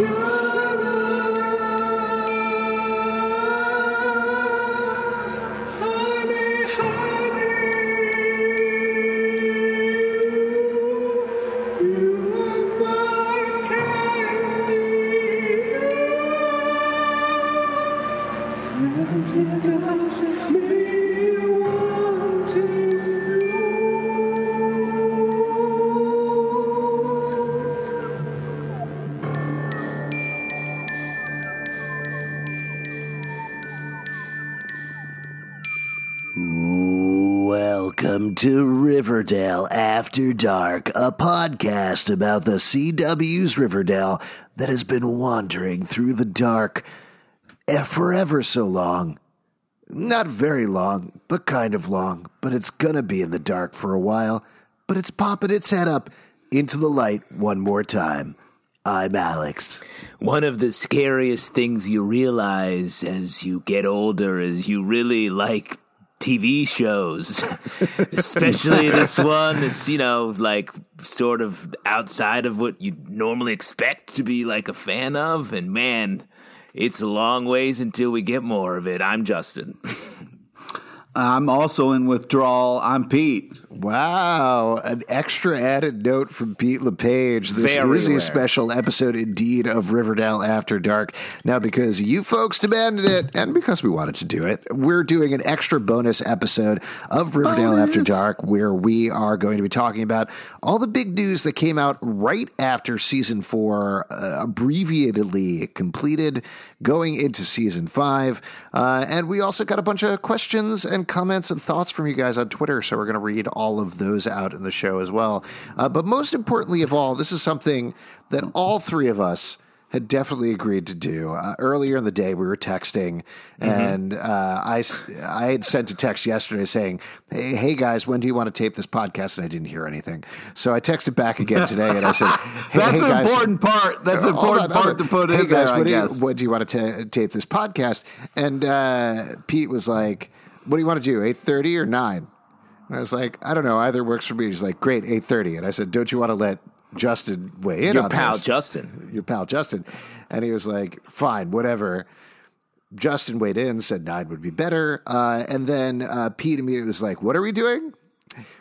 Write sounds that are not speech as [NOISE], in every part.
Welcome Riverdale After Dark, a podcast about the CW's Riverdale that has been wandering through the dark forever so long. Not very long, but kind of long. But it's gonna be in the dark for a while. But it's popping its head up into the light one more time. I'm Alex. One of the scariest things you realize as you get older is you really like TV shows, [LAUGHS] especially this [LAUGHS] one. It's, you know, like sort of outside of what you normally expect to be like a fan of. And man, it's a long ways until we get more of it. I'm Justin. [LAUGHS] I'm also in withdrawal. I'm Pete. Wow, an extra added note from Pete LePage. This Very is a rare. special episode indeed of Riverdale After Dark. Now, because you folks demanded it, and because we wanted to do it, we're doing an extra bonus episode of Riverdale After Dark where we are going to be talking about all the big news that came out right after season four, uh, abbreviatedly completed, going into season five. Uh, and we also got a bunch of questions and comments and thoughts from you guys on Twitter. So we're going to read all of those out in the show as well. Uh, but most importantly of all, this is something that all three of us had definitely agreed to do. Uh, earlier in the day, we were texting, and uh, I, I had sent a text yesterday saying, hey, hey, guys, when do you want to tape this podcast? And I didn't hear anything. So I texted back again [LAUGHS] today, and I said, hey, That's hey, an guys, important part. That's an important on, part to put in guys, there, I when do you- when do you want to ta tape this podcast? And uh, Pete was like, "What do you want to do? Eight thirty or 9? And I was like, "I don't know. Either works for me." He's like, "Great, 8.30. And I said, "Don't you want to let Justin weigh in Your on pal this?" Justin. Your pal Justin, and he was like, "Fine, whatever." Justin weighed in, said nine would be better, uh, and then uh, Pete immediately was like, "What are we doing?"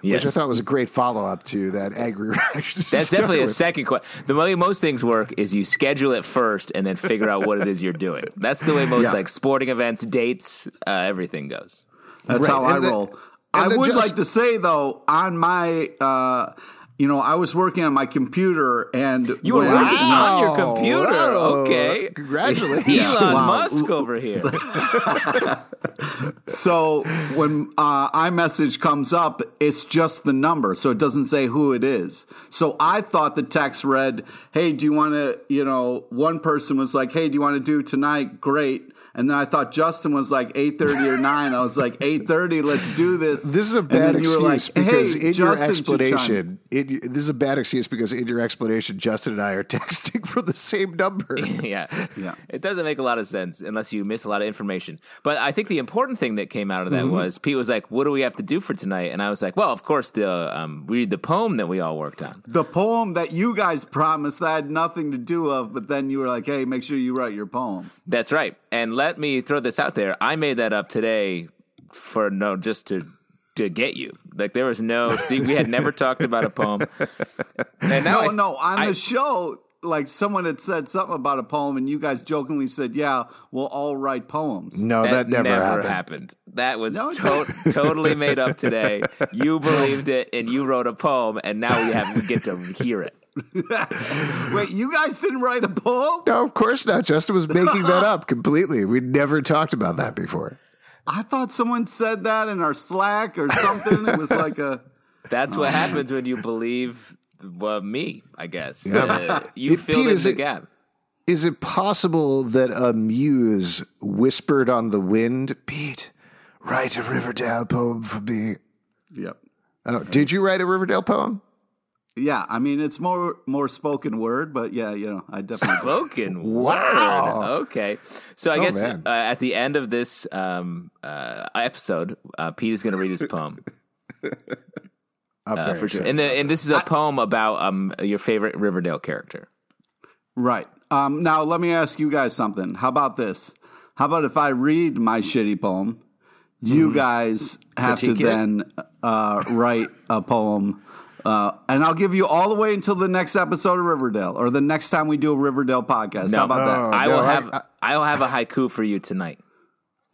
Yes. Which I thought was a great follow up to that angry [LAUGHS] reaction. That's start definitely a second question. The way most things work is you schedule it first and then figure out what it is you're doing. That's the way most Yeah. like sporting events, dates, uh, everything goes. That's Right, how I and then- roll. And I would just- like to say though, on my, uh, you know, I was working on my computer and You were when- working on your computer. Wow. Okay. Congratulations. [LAUGHS] Elon Wow. Musk over here. [LAUGHS] So when uh, iMessage comes up, it's just the number, so it doesn't say who it is. So I thought the text read, "Hey, do you want to?" You know, one person was like, "Hey, do you want to do tonight?" Great. And then I thought Justin was like eight thirty or nine. I was like eight thirty. Let's do this. [LAUGHS] This is a And bad then you were excuse like, because "Hey, in your Justin should chime." explanation, in, this is a bad excuse because in your explanation, Justin and I are [LAUGHS] texting from the same number. [LAUGHS] yeah. Yeah. It doesn't make a lot of sense unless you miss a lot of information. But I think the important thing that came out of that was Pete was like, "What do we have to do for tonight?" And I was like, "Well, of course, the um, read the poem that we all worked on." The poem that you guys promised that I had nothing to do of, but then you were like, "Hey, make sure you write your poem." That's right. And let me throw this out there. I made that up today for no just to to get you. Like there was no see we had never talked about a poem. [LAUGHS] And now No, I- no. On I- the show, like someone had said something about a poem, and you guys jokingly said, "Yeah, we'll all write poems." No, that, never, happened. That was No, to- [LAUGHS] totally made up today. [LAUGHS] You believed it, and you wrote a poem, and now we have we get to hear it. [LAUGHS] Wait, you guys didn't write a poem? No, of course not. Justin was making that [LAUGHS] up completely. We never talked about that before. I thought someone said that in our Slack or something. it was like a. [LAUGHS] That's what happens when you believe well, me. I guess Yeah. Uh, you It- filled Pete, in is the it- gap. Is it possible that a muse whispered on the wind, Pete, write a Riverdale poem for me? Yep. Oh, did you write a Riverdale poem? Yeah, I mean it's more more spoken word, but yeah, you know, I definitely. Spoken [LAUGHS] Wow. word. Okay. So I Oh, guess uh, at the end of this um, uh, episode, uh, Pete is going to read his poem [LAUGHS] I'm uh, for sure. And, the, and this is a poem about um, your favorite Riverdale character. Right. Um, now, let me ask you guys something. How about this? How about if I read my shitty poem, you guys have Critique to it? then uh, write a poem, uh, and I'll give you all the way until the next episode of Riverdale or the next time we do a Riverdale podcast. No. How about Oh, I no, will I- have I, will have a haiku for you tonight.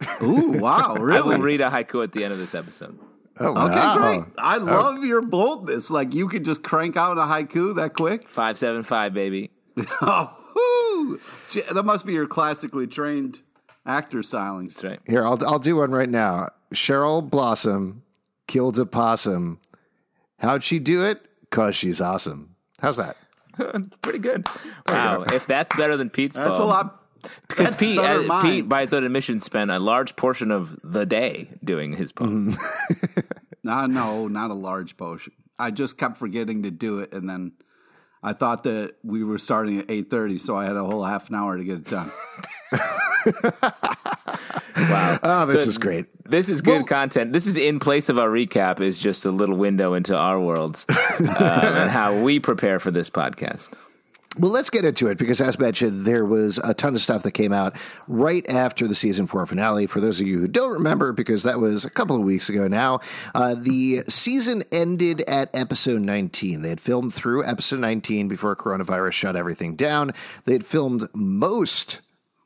that? Ooh, wow, really? [LAUGHS] I will read a haiku at the end of this episode. Oh, Okay, wow. great. I love your boldness. Like you could just crank out a haiku that quick. Five seven five, baby. [LAUGHS] Oh, whoo. That must be your classically trained actor stylings. That's right. Here, I'll I'll do one right now. Cheryl Blossom killed a possum. How'd she do it? Cause she's awesome. How's that? [LAUGHS] Pretty good. Wow. If that's better than Pete's That's a lot. Because Pete, better uh. Pete, by his own admission, spent a large portion of the day doing his poem. [LAUGHS] Nah, no, not a large potion. I just kept forgetting to do it, and then I thought that we were starting at eight thirty, so I had a whole half an hour to get it done. [LAUGHS] Wow. [LAUGHS] Oh, this So- is great. This is good content. This is in place of our recap. Is just a little window into our worlds [LAUGHS] um, and how we prepare for this podcast. Well, let's get into it because, as mentioned, there was a ton of stuff that came out right after the season four finale. For those of you who don't remember, because that was a couple of weeks ago now, uh, the season ended at episode 19. They had filmed through episode 19 before coronavirus shut everything down. They had filmed most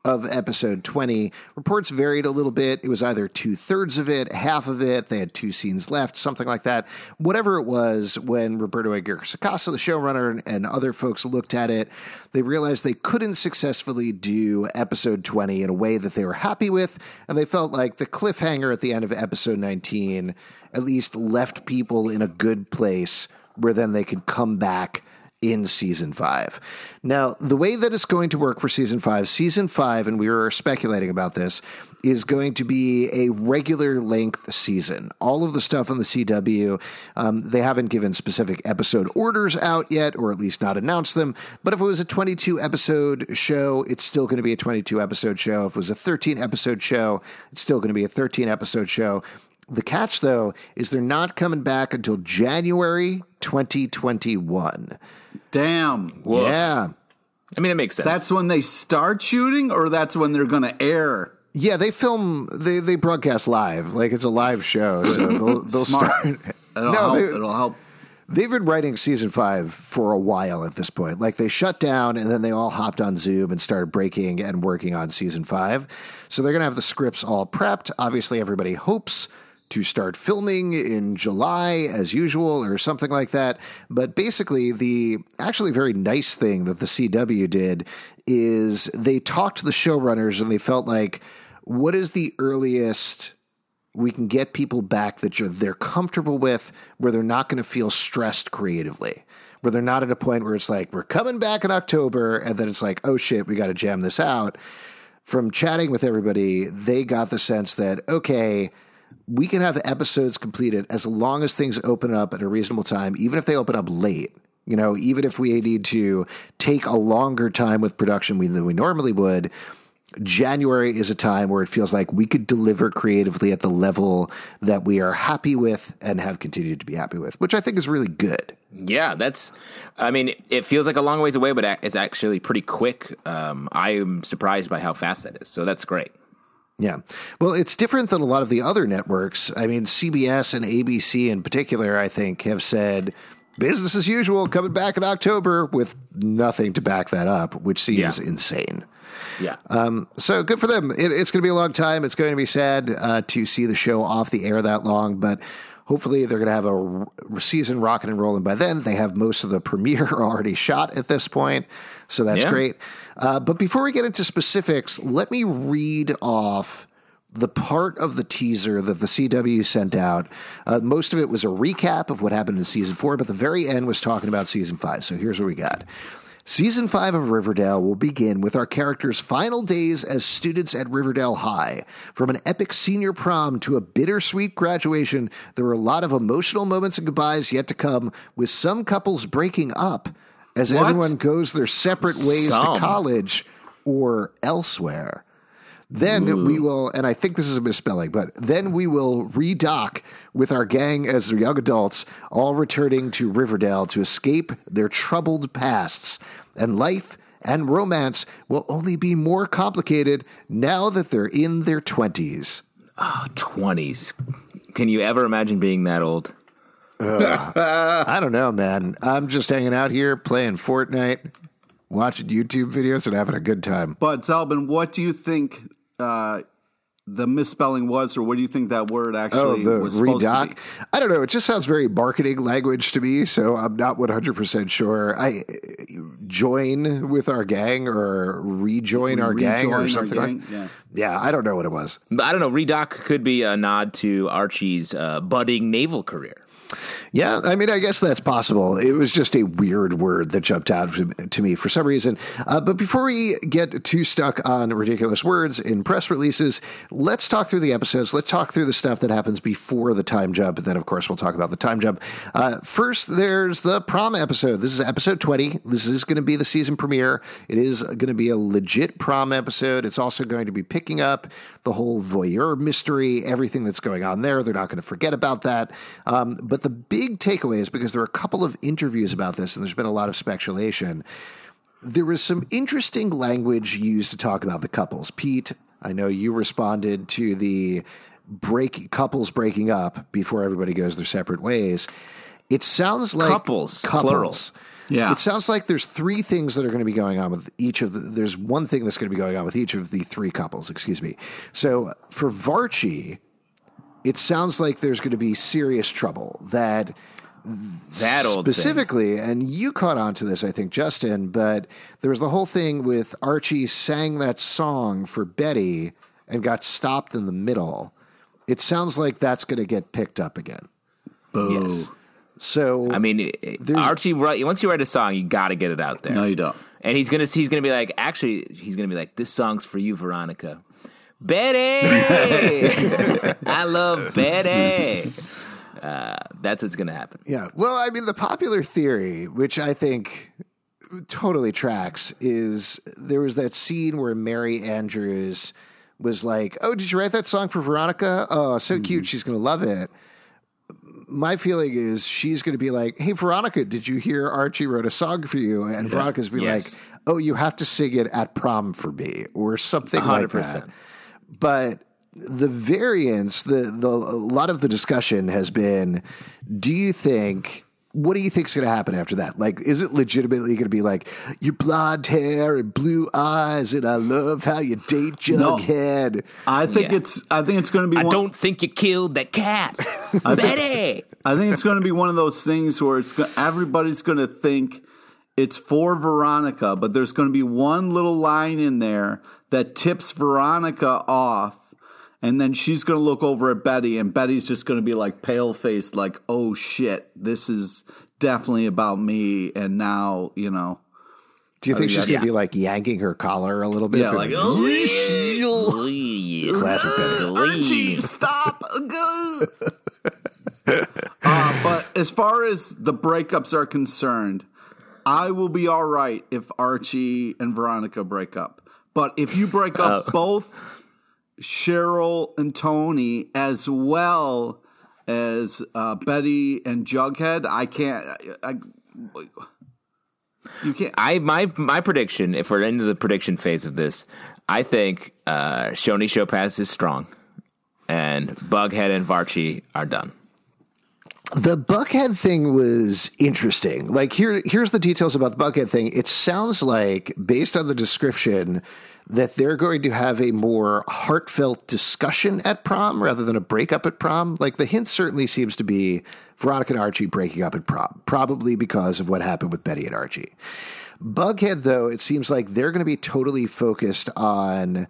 of episode 20. Reports varied a little bit. It was either two thirds of it, half of it. They had two scenes left, something like that. Whatever it was, when Roberto Aguirre Sacasa, the showrunner, and other folks looked at it, they realized they couldn't successfully do episode 20 in a way that they were happy with. And they felt like the cliffhanger at the end of episode 19 at least left people in a good place where then they could come back in season five. Now, the way that it's going to work for season five, season five, and we were speculating about this, is going to be a regular length season. All of the stuff on the CW, um, they haven't given specific episode orders out yet, or at least not announced them. But if it was a 22 episode show, it's still going to be a 22 episode show. If it was a 13 episode show, it's still going to be a 13 episode show. The catch, though, is they're not coming back until January 2021. Damn, Woof. Yeah. I mean, it makes sense. that's when they start shooting, or that's when they're going to air. Yeah, they film, they, they broadcast live. Like it's a live show. So [LAUGHS] they'll, they'll start. It'll No, help. they- It'll help. They've been writing season five for a while at this point. Like they shut down and then they all hopped on Zoom and started breaking and working on season five. So they're going to have the scripts all prepped. Obviously, everybody hopes to start filming in July as usual or something like that. But basically, the actually very nice thing that the CW did is they talked to the showrunners and they felt like, what is the earliest we can get people back that you're, they're comfortable with, where they're not going to feel stressed creatively, where they're not at a point where it's like, we're coming back in October, and then it's like, oh shit, we got to jam this out. From chatting with everybody, they got the sense that, okay, we can have episodes completed as long as things open up at a reasonable time, even if they open up late. You know, even if we need to take a longer time with production than we normally would, January is a time where it feels like we could deliver creatively at the level that we are happy with and have continued to be happy with, which I think is really good. Yeah, that's. I mean, it feels like a long ways away, but it's actually pretty quick. Um, I am surprised by how fast that is. So that's great. Yeah. Well, it's different than a lot of the other networks. I mean, CBS and ABC in particular, I think, have said business as usual coming back in October with nothing to back that up, which seems Yeah. insane. Yeah. Um, so good for them. It, it's going to be a long time. It's going to be sad uh, to see the show off the air that long, but hopefully they're going to have a r- season rocking and rolling by then. They have most of the [LAUGHS] premiere already shot at this point, so that's Yeah. great. Uh, but before we get into specifics, let me read off the part of the teaser that the CW sent out. Uh, most of it was a recap of what happened in season four, but the very end was talking about season five. So here's what we got. Season 5 of Riverdale will begin with our characters' final days as students at Riverdale High. From an epic senior prom to a bittersweet graduation, there are a lot of emotional moments and goodbyes yet to come, with some couples breaking up as What? everyone goes their separate ways Some. to college or elsewhere. Then we will, and I think this is a misspelling, but then we will redock with our gang as young adults, all returning to Riverdale to escape their troubled pasts and life and romance will only be more complicated now that they're in their 20s. Oh, 20s. Can you ever imagine being that old? I don't know, man. I'm just hanging out here playing Fortnite, watching YouTube videos, and having a good time. But Zalbin, what do you think uh, the misspelling was, or what do you think that word Oh, actually the was supposed to be? I don't know. It just sounds very marketing language to me, so I'm not 100 percent sure. I join with our gang or rejoin our gang or something. gang? like Yeah. yeah, I don't know what it was. I don't know. Redoc could be a nod to Archie's uh, budding naval career. Yeah, I mean, I guess that's possible. It was just a weird word that jumped out to, me for some reason. Uh, but before we get too stuck on ridiculous words in press releases, let's talk through the episodes. Let's talk through the stuff that happens before the time jump. And then, of course, we'll talk about the time jump. Uh, first, there's the prom episode. This is episode 20. This is going to be the season premiere. It is going to be a legit prom episode. It's also going to be picking up the whole voyeur mystery, everything that's going on there. They're not going to forget about that. Um, but the big takeaway is because there are a couple of interviews about this, and there's been a lot of speculation. There was some interesting language used to talk about the couples. Pete, I know you responded to the break couples breaking up before everybody goes their separate ways. It sounds like Couples, plural. Yeah. It sounds like there's three things that are going to be going on with each of the. There's one thing that's going to be going on with each of the three couples. Excuse me. So for Varchie, it sounds like there's going to be serious trouble. That That old thing. specifically, and you caught on to this, I think, Justin. But there was the whole thing with Archie sang that song for Betty and got stopped in the middle. It sounds like that's going to get picked up again. Boo. Yes. So I mean, Archie. Write, once you write a song, you got to get it out there. No, you don't. And he's gonna he's gonna be like, actually, he's gonna be like, this song's for you, Veronica. Betty, [LAUGHS] I love Betty. Uh, that's what's gonna happen. Yeah. Well, I mean, the popular theory, which I think totally tracks, is there was that scene where Mary Andrews was like, Oh, did you write that song for Veronica? Oh, so cute. She's going to love it. My feeling is she's going to be like, Hey, Veronica, did you hear Archie wrote a song for you? And Veronica's be Yes. like, Oh, you have to sing it at prom for me or something like that but the variance the the a lot of the discussion has been do you think what do you think's going to happen after that like is it legitimately going to be like your blonde hair and blue eyes and i love how you date jughead I think Yeah. it's. I think it's going to be. I one, don't think you killed that cat, [LAUGHS] Betty. I think it's going to be one of those things where it's go- everybody's going to think it's for Veronica, but there's going to be one little line in there that tips Veronica off, and then she's going to look over at Betty, and Betty's just going to be like pale faced, like, "Oh shit, this is definitely about me." And now, you know, do you think she's going to be like yanking her collar a little bit yeah, like, Please. Classic Archie, stop. [LAUGHS] uh, but as far as the breakups are concerned, I will be all right if Archie and Veronica break up. But if you break up both Cheryl and Toni as well as uh, Betty and Jughead, I can't. I, I, you can't. I my my prediction, if we're into the prediction phase of this, I think uh, Choni Chopaz is strong, and Bughead and Varchie are done. The Bughead thing was interesting. Like here, here's the details about the Bughead thing. It sounds like, based on the description, that they're going to have a more heartfelt discussion at prom rather than a breakup at prom. Like the hint certainly seems to be Veronica and Archie breaking up at prom, probably because of what happened with Betty and Archie. Bughead, though, it seems like they're going to be totally focused on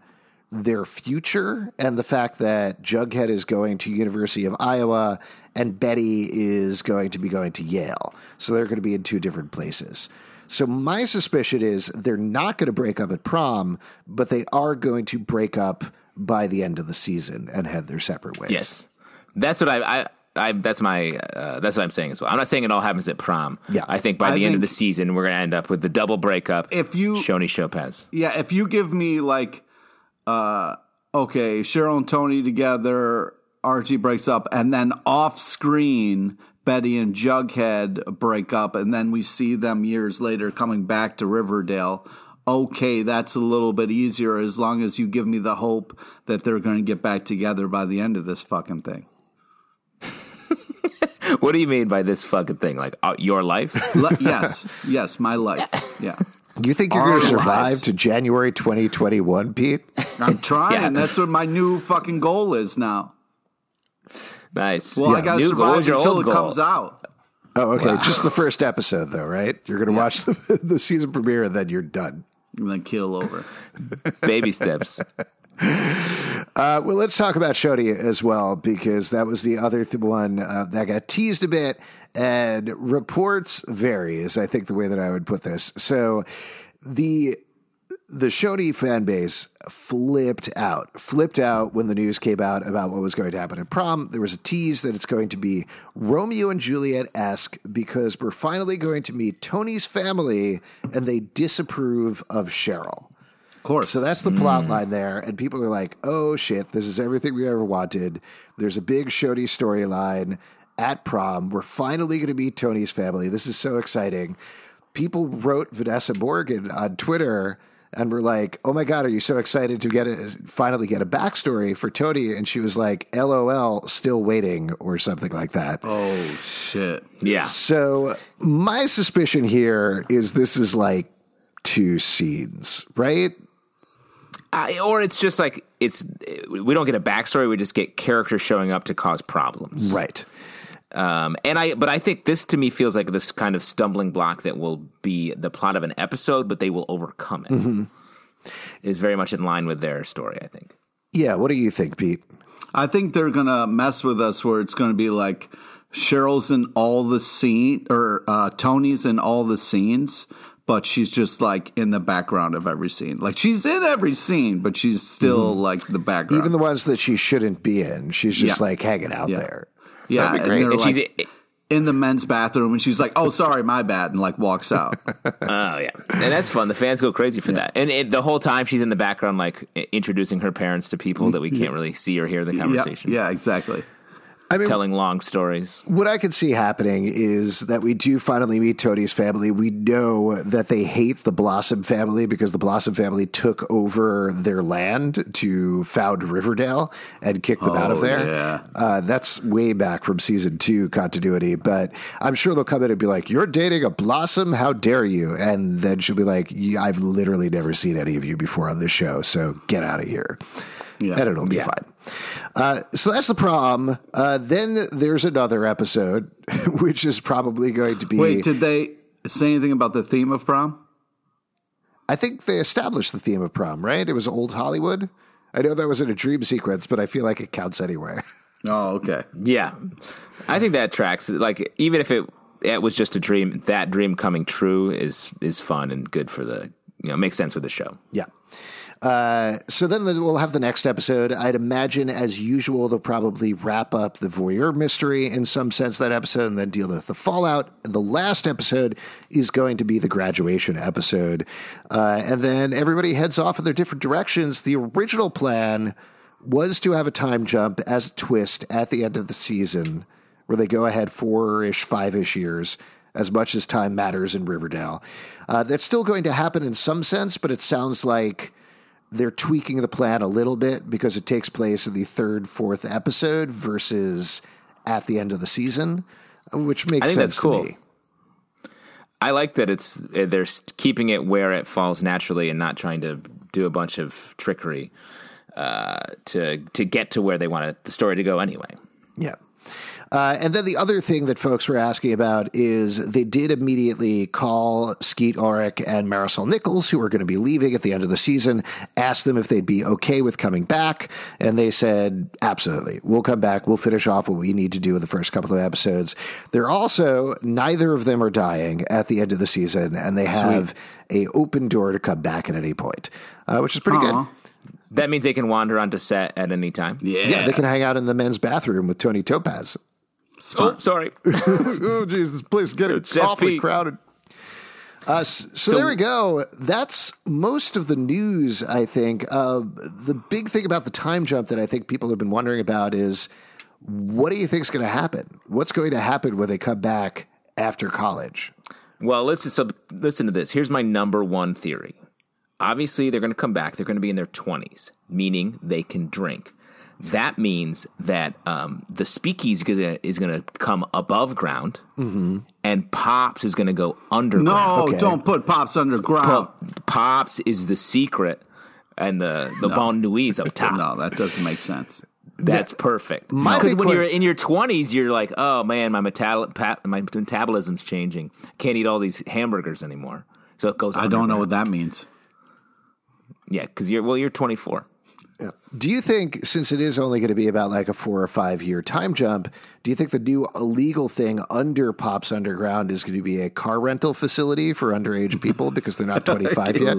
their future and the fact that Jughead is going to University of Iowa and Betty is going to be going to Yale. So they're going to be in two different places. So my suspicion is they're not going to break up at prom, but they are going to break up by the end of the season and head their separate ways. Yes, that's what I. I I, that's my uh, that's what I'm saying as well. I'm not saying it all happens at prom. Yeah. I think by I the end of the season we're going to end up with the double breakup. If you- Choni Chopaz, Yeah, if you give me like, uh, okay, Cheryl and Toni together, Archie breaks up, and then off screen, Betty and Jughead break up, and then we see them years later coming back to Riverdale. okay, that's a little bit easier as long as you give me the hope that they're going to get back together by the end of this fucking thing. [LAUGHS] What do you mean by this fucking thing? Like uh, your life? [LAUGHS] Le- yes, yes, my life. Yeah. You think you're going to survive lives. to January 2021, Pete? I'm trying. [LAUGHS] Yeah. That's what my new fucking goal is now. Nice. Well, I got to New goal. What survive until it goal? comes out. Oh, okay. Just the first episode, though, right? You're going to watch the, [LAUGHS] the season premiere and then you're done. And then keel over. [LAUGHS] Baby steps. Uh, well, let's talk about Choni as well, because that was the other th- one uh, that got teased a bit, and reports vary, is I think the way that I would put this. So the the Choni fan base flipped out, flipped out when the news came out about what was going to happen at prom. There was a tease that it's going to be Romeo and Juliet esque because we're finally going to meet Toni's family and they disapprove of Cheryl. Of course. So that's the plot mm. line there, and people are like, "Oh shit, this is everything we ever wanted." There's a big Choni storyline at prom. We're finally going to meet Toni's family. This is so exciting. People wrote Vanessa Morgan on Twitter and were like, "Oh my god, are you so excited to get a, finally get a backstory for Toni?" And she was like, "LOL, still waiting," or something like that. oh, shit. Yeah. So my suspicion here is this is like two scenes, right? I, or it's just like it's we don't get a backstory. We just get characters showing up to cause problems. Right. Um, and I, but I think this to me feels like this kind of stumbling block that will be the plot of an episode, but they will overcome it. Is very much in line with their story. I think. Yeah. What do you think, Pete? I think they're going to mess with us where it's going to be like Cheryl's in all the scene or uh, Toni's in all the scenes, but she's just like in the background of every scene. Like she's in every scene, but she's still like the background. Even the ones that she shouldn't be in, she's just Yeah. like hanging out Yeah. there. Yeah, and they're And like she's- in the men's bathroom, and she's like, "Oh, sorry, my bad," and like walks out. [LAUGHS] Oh yeah, and that's fun. The fans go crazy for that. And it, the whole time she's in the background, like introducing her parents to people that we [LAUGHS] can't really see or hear the yeah, conversation. yeah, exactly. I mean, telling long stories. what I could see happening is that we do finally meet Toni's family. We know that they hate the Blossom family because the Blossom family took over their land to found Riverdale and kick them out of Oh, there. yeah. Uh, that's way back from season two continuity, but I'm sure they'll come in and be like, You're dating a Blossom? How dare you? And then she'll be like, "Yeah, I've literally never seen any of you before on this show, so get out of here. Yeah. And it'll be Yeah. fine. Uh, so that's the prom. Uh, then there's another episode, [LAUGHS] which is probably going to be. Wait, did they say anything about the theme of prom? I think they established the theme of prom, right? It was old Hollywood. I know that was in a dream sequence, but I feel like it counts anyway. [LAUGHS] Oh, okay. Yeah, I think that tracks. Like even if it it was just a dream, that dream coming true is is fun and good for the you know makes sense with the show. Yeah. Uh, so then we'll have the next episode. I'd imagine, as usual, they'll probably wrap up the voyeur mystery in some sense that episode, and then deal with the fallout. The last episode is going to be the graduation episode, uh, and then everybody heads off in their different directions. The original plan was to have a time jump as a twist at the end of the season, where they go ahead four ish, five ish years as much as time matters in Riverdale. Uh, that's still going to happen in some sense, but it sounds like they're tweaking the plan a little bit because it takes place in the third, fourth episode versus at the end of the season, which makes I think sense that's cool. to me. I like that it's uh, they're keeping it where it falls naturally and not trying to do a bunch of trickery uh, to to get to where they want it, the story to go anyway. Yeah. Uh, and then the other thing that folks were asking about is they did immediately call Skeet Ulrich and Marisol Nichols, who are going to be leaving at the end of the season, ask them if they'd be okay with coming back. And they said, absolutely. We'll come back. We'll finish off what we need to do in the first couple of episodes. They're also, neither of them are dying at the end of the season, and they have a open door to come back at any point, uh, which is pretty Aw. good. That means they can wander onto set at any time. Yeah. Yeah, they can hang out in the men's bathroom with Toni Topaz. Oh, sorry. [LAUGHS] oh, geez, this place is getting It's awfully crowded. Uh, s- so, there we go. That's most of the news, I think. Uh, the big thing about the time jump that I think people have been wondering about is what do you think is going to happen? What's going to happen when they come back after college? Well, listen. So listen to this. Here's my number one theory. obviously they're going to come back. They're going to be in their 20s, meaning they can drink. That means that um, the speakeasy is gonna, is going to come above ground, and Pops is going to go underground. No, Okay. don't put pops underground. But Pops is the secret, and the the Bonne Nuit's up top. No, that doesn't make sense. That's perfect. Because when you're in your 20s, you're like, oh man, my metal- pa- my metabolism's changing. Can't eat all these hamburgers anymore. So it goes. I don't know what that means. Yeah, because you're well, you're 24. Do you think, since it is only going to be about like a four or five year time jump, do you think the new illegal thing under Pops Underground is going to be a car rental facility for underage people because they're not [LAUGHS] 25 yet?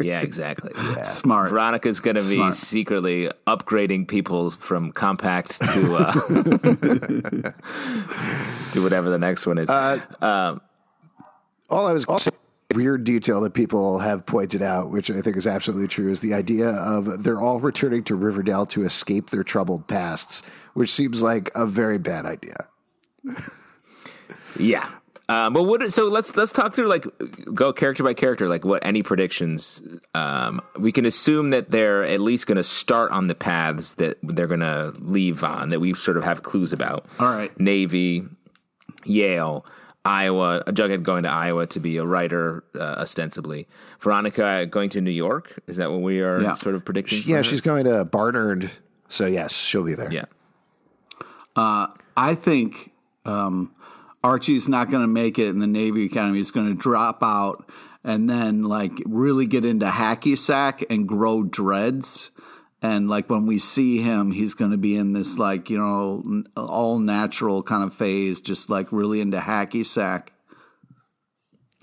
Yeah, exactly. [LAUGHS] Smart. Veronica's going to be Smart. secretly upgrading people from compact to [LAUGHS] uh, to whatever the next one is. All I was also weird detail that people have pointed out, which I think is absolutely true, is the idea of they're all returning to Riverdale to escape their troubled pasts, which seems like a very bad idea. [LAUGHS] Yeah. Um, but what? So let's let's talk through like go character by character. Like what any predictions? Um, we can assume that they're at least going to start on the paths that they're going to leave on that we sort of have clues about. All right. Navy, Yale, Iowa. Jughead going to Iowa to be a writer, uh, ostensibly. Veronica going to New York. Is that what we are Yeah. sort of predicting? for Yeah, her? she's going to Barnard. So, yes, she'll be there. yeah. I think um, Archie's not going to make it in the Navy Academy. He's going to drop out and then like really get into hacky sack and grow dreads. And like when we see him, he's going to be in this like you know all natural kind of phase, just like really into hacky sack.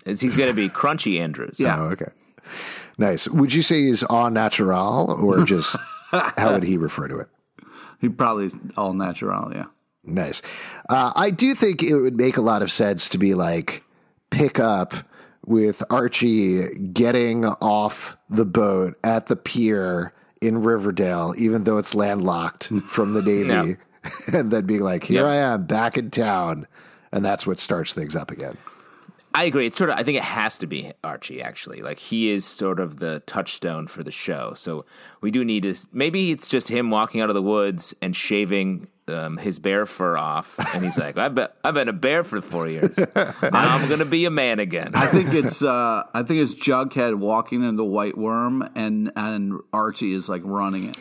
Is He's going to be Crunchy Andrews. Yeah. Oh, okay. Nice. Would you say he's au natural or [LAUGHS] just how would he refer to it? He probably is all natural. Yeah. Nice. Uh, I do think it would make a lot of sense to be like pick up with Archie getting off the boat at the pier in Riverdale, even though it's landlocked from the [LAUGHS] Navy, [LAUGHS] and then being like, "Here Yep. I am back in town," and that's what starts things up again. I agree. It's sort of. I think it has to be Archie. Actually, like he is sort of the touchstone for the show. So we do need to. Maybe it's just him walking out of the woods and shaving um, his bear fur off, and he's like, "I've been I've been a bear for four years. [LAUGHS] Now I'm going to be a man again." I think [LAUGHS] it's uh, I think it's Jughead walking in the Whyte Wyrm, and and Archie is like running it.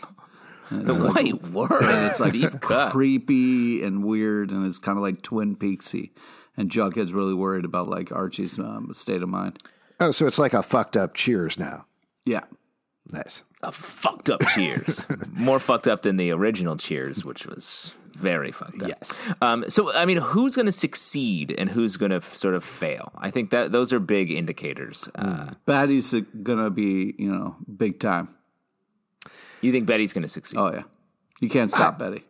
the white [LAUGHS] word. It's like deep cut. creepy and weird, and it's kind of like Twin Peaksy. And Jughead's really worried about like Archie's um, state of mind. Oh, so it's like a fucked up Cheers now. Yeah, Nice. a fucked up Cheers, [LAUGHS] more fucked up than the original Cheers, which was very fucked up. Yes. Um, so, I mean, who's going to succeed and who's going to f- sort of fail? I think that those are big indicators. Uh, Batty's gonna be you know big time. you think Betty's going to succeed? Oh yeah, you can't stop Betty.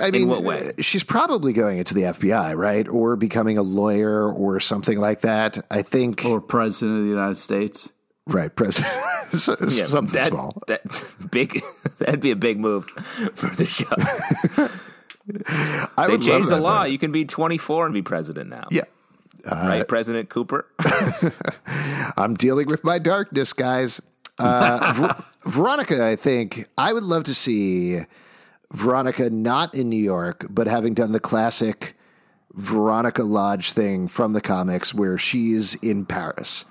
I mean, what way? uh, she's probably going into the FBI, right? Or becoming a lawyer or something like that. I think. Or president of the United States. Right, president. [LAUGHS] Yeah, something that- small. That's big. [LAUGHS] That'd be a big move for the show. [LAUGHS] I They would love changed the that, law. though. You can be 24 and be president now. Yeah. right, President Cooper. I'm dealing with my darkness, guys. Uh, Ver- Veronica, I think I would love to see Veronica not in New York, but having done the classic Veronica Lodge thing from the comics where she's in Paris.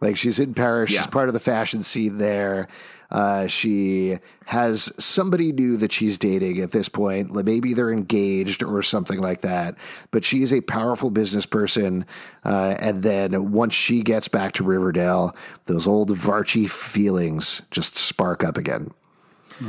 Like she's in Paris, Yeah. she's part of the fashion scene there. Uh, she has somebody new that she's dating at this point. Like, Maybe they're engaged or something like that. But she is a powerful business person. Uh, and then once she gets back to Riverdale, those old Varchie feelings just spark up again.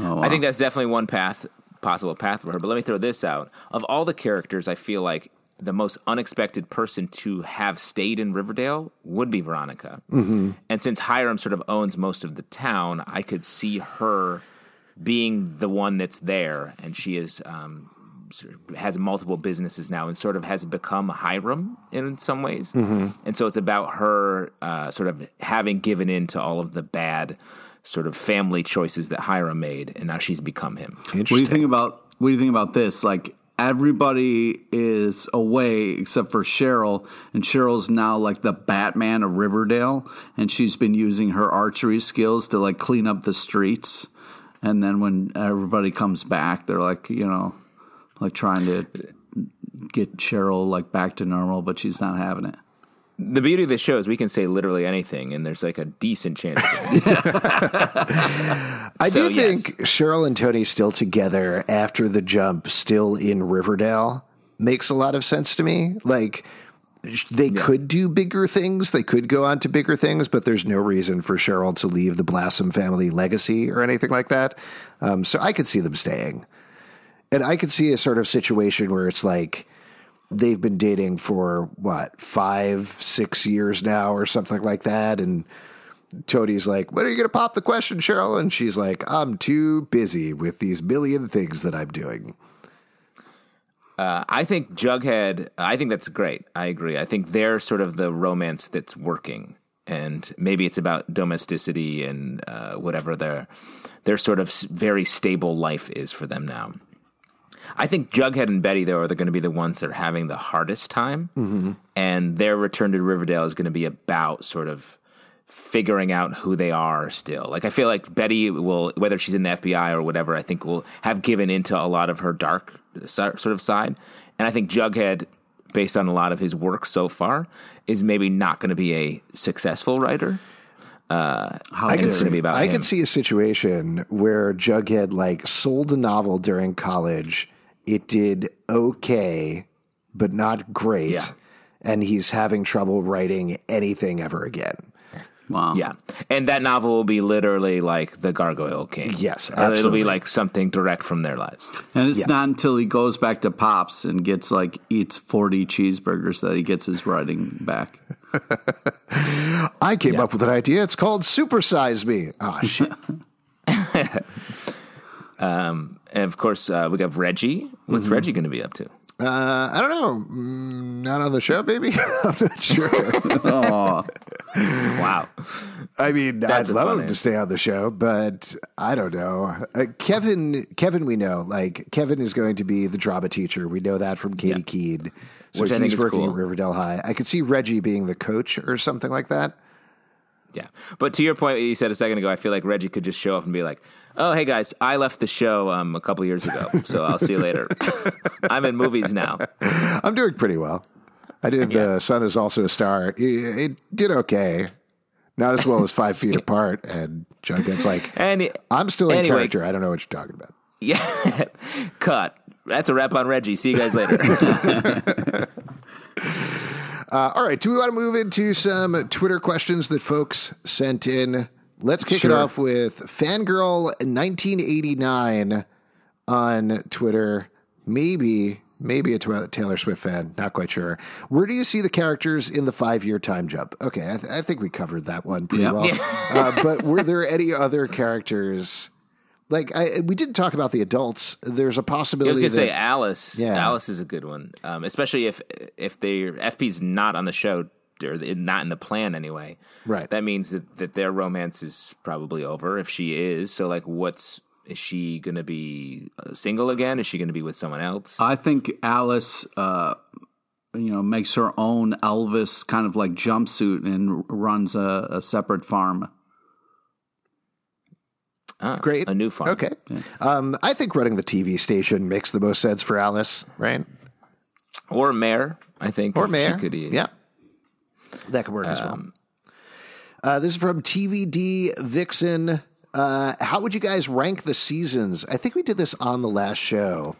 I think that's definitely one path, possible path for her. But let me throw this out: of all the characters, I feel like the most unexpected person to have stayed in Riverdale would be Veronica. Mm-hmm. And since Hiram sort of owns most of the town, I could see her being the one that's there, and she is. Um, has multiple businesses now and sort of has become Hiram in some ways. And so it's about her uh, sort of having given in to all of the bad sort of family choices that Hiram made, and now she's become him. What do you think about what do you think about this? Like everybody is away except for Cheryl, and Cheryl's now like the Batman of Riverdale, and she's been using her archery skills to like clean up the streets. And then when everybody comes back, they're like, you know, like trying to get Cheryl like back to normal, but she's not having it. The beauty of this show is we can say literally anything, and there's like a decent chance. [LAUGHS] I So, do yes. think Cheryl and Toni still together after the jump, still in Riverdale, makes a lot of sense to me. Like they could do bigger things, they could go on to bigger things, but there's no reason for Cheryl to leave the Blossom family legacy or anything like that. Um, so I could see them staying, and I could see a sort of situation where it's like. They've been dating for what five, six years now, or something like that, and Toni's like, "When are you going to pop the question, Cheryl?" And she's like, "I'm too busy with these million things that I'm doing." Uh, I think Jughead. I think that's great. I agree. I think they're sort of the romance that's working, and maybe it's about domesticity and uh, whatever their their sort of very stable life is for them now. I think Jughead and Betty though are going to be the ones that are having the hardest time, mm-hmm. and their return to Riverdale is going to be about sort of figuring out who they are still. Like I feel like Betty will, whether she's in the FBI or whatever, I think will have given into a lot of her dark sort of side. And I think Jughead, based on a lot of his work so far, is maybe not going to be a successful writer. Uh, How I could see, about I him. could see a situation where Jughead like sold a novel during college. It did okay, but not great, Yeah. and he's having trouble writing anything ever again. Wow. Yeah, and that novel will be literally like the Gargoyle King. Yes, Uh, it'll be like something direct from their lives. And it's Yeah. not until he goes back to Pops and gets like eats forty cheeseburgers that he gets his writing back. [LAUGHS] I came up with an idea. It's called Supersize Me. Ah, shit. [LAUGHS] And of course, uh, we got Reggie. What's Mm-hmm. Reggie going to be up to? Uh, I don't know. Mm, Not on the show, maybe. [LAUGHS] I'm not sure. [LAUGHS] oh, Wow. I mean, That's I'd love fun him to stay on the show, but I don't know. Uh, Kevin, Kevin, we know like Kevin is going to be the drama teacher. We know that from Katie Yeah. Keed. So Which I think he's is working cool. at Riverdale High. I could see Reggie being the coach or something like that. Yeah. But to your point, you said a second ago, I feel like Reggie could just show up and be like, oh, hey guys, I left the show um, a couple years ago, so I'll see you later. [LAUGHS] I'm in movies now. I'm doing pretty well. I did. Yeah. The Sun is also a star. It, it did okay. Not as well as Five Feet [LAUGHS] Apart. And Jughead's like, And I'm still in anyway, character. I don't know what you're talking about. Yeah. [LAUGHS] Cut. That's a wrap on Reggie. See you guys later. Uh, all right. Do we want to move into some Twitter questions that folks sent in? Let's kick it off with Fangirl1989 on Twitter. Maybe, maybe a Taylor Swift fan. Not quite sure. Where do you see the characters in the five year time jump? Okay. I, th- I think we covered that one pretty Yeah. well. uh, but were there any other characters? Like, I, we didn't talk about the adults. There's a possibility I was going to that say Alice. Yeah. Alice is a good one, um, especially if if they FP's not on the show or not in the plan anyway. Right. That means that, that their romance is probably over if she is. So like, what's is she going to be uh, single again? Is she going to be with someone else? I think Alice, uh, you know, makes her own Elvis kind of like jumpsuit and runs a, a separate farm. Ah, great. a new farm. Okay. Um, I think running the TV station makes the most sense for Alice, right? or mayor. I think Or Mayor. She could, Yeah. That could work as well. Um, Uh, this is from TVD Vixen. Uh, how would you guys rank the seasons? I think we did this on the last show.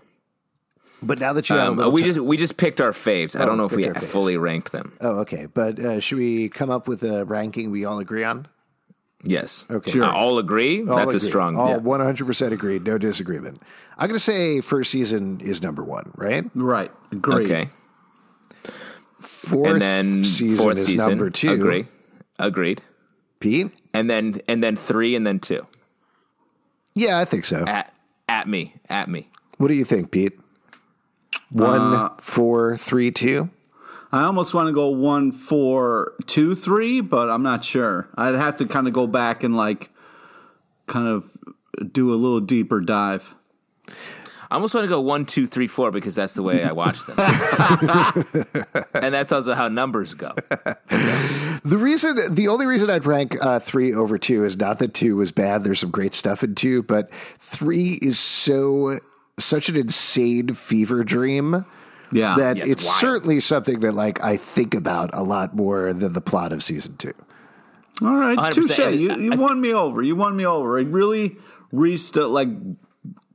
But now that you Um, we ti- just we just picked our faves. I Oh, don't know if we picked our faves. fully ranked them. Oh, okay. But uh, should we come up with a ranking we all agree on? Yes. Okay. Sure. Uh, all agree. All That's a strong. All yeah. 100% agreed. No disagreement. I'm going to say first season is number one, right? Right. Great. Okay. Fourth and then season fourth is season. number two. Agree. Agreed. Pete? And then and then three and then two. Yeah, I think so. At at me. At me. What do you think, Pete? One, Uh, four, three, two. I almost want to go one, four, two, three, but I'm not sure. I'd have to kind of go back and like kind of do a little deeper dive. I almost want to go one, two, three, four because that's the way I watch them, [LAUGHS] and that's also how numbers go. The reason, the only reason I'd rank uh, three over two is not that two was bad. There's some great stuff in two, but three is so such an insane fever dream. Yeah. that Yeah, it's, it's certainly something that like I think about a lot more than the plot of season two. All right, touche. You, I- won me over. You won me over. It really reached uh, like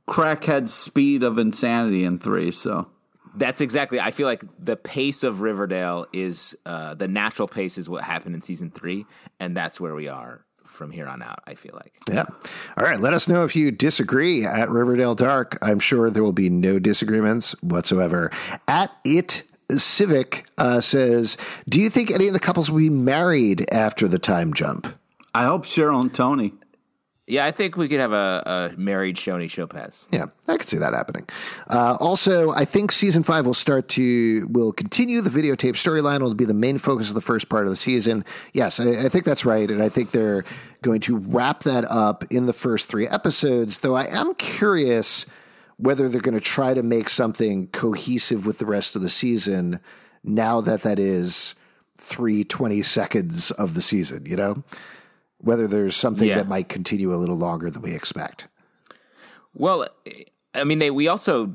crackhead speed of insanity in three. So That's exactly. I feel like the pace of Riverdale is uh, the natural pace is what happened in season three, and that's where we are from here on out. I feel like. Yeah. All right. Let us know if you disagree at Riverdale Dark. I'm sure there will be no disagreements whatsoever. At it. Civic uh, says, "Do you think any of the couples will be married after the time jump?" I hope Cheryl and Toni. Yeah, I think we could have a, a married Choni Chopez. Yeah, I could see that happening. Uh, also, I think season five will start to will continue the videotape storyline. Will be the main focus of the first part of the season. Yes, I, I think that's right, and I think they're going to wrap that up in the first three episodes. Though I am curious whether they're going to try to make something cohesive with the rest of the season. Now that that is three twenty seconds of the season, you know, whether there's something Yeah. that might continue a little longer than we expect. Well, I mean, they we also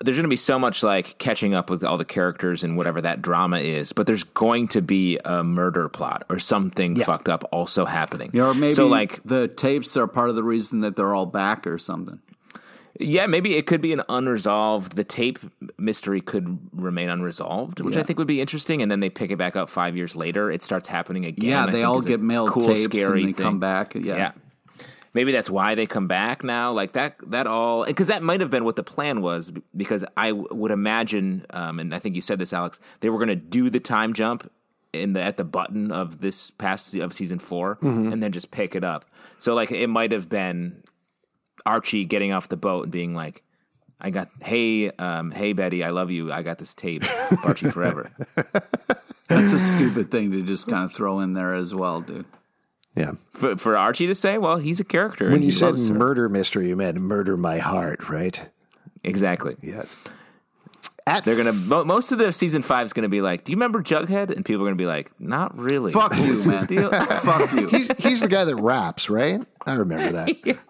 there's going to be so much like catching up with all the characters and whatever that drama is, but there's going to be a murder plot or something fucked up also happening. Or maybe so like the tapes are part of the reason that they're all back or something. Yeah, maybe it could be an unresolved. The tape mystery could remain unresolved, which I think would be interesting. And then they pick it back up five years later. It starts happening again. Yeah, they all get mailed cool, tapes scary and they thing. come back. Yeah. Yeah. Maybe that's why they come back now. Like that, that all, because that might have been what the plan was. Because I w- would imagine, um, and I think you said this, Alex, they were going to do the time jump in the at the button of this past of season 4 Mm-hmm. and then just pick it up. So like it might have been Archie getting off the boat and being like, "I got hey, um, hey Betty, I love you. I got this tape, Archie [LAUGHS] forever." That's a stupid thing to just kind of throw in there as well, dude. Yeah. for, for Archie to say, "Well, he's a character." When you said loves her. murder mystery, you meant murder my heart, right? exactly. Yes. At They're gonna mo- most of the season five is gonna be like, "Do you remember Jughead?" And people are gonna be like, "Not really." Fuck you, What's man. deal? [LAUGHS] Fuck you. he's, he's the guy that raps, right? I remember that. [LAUGHS]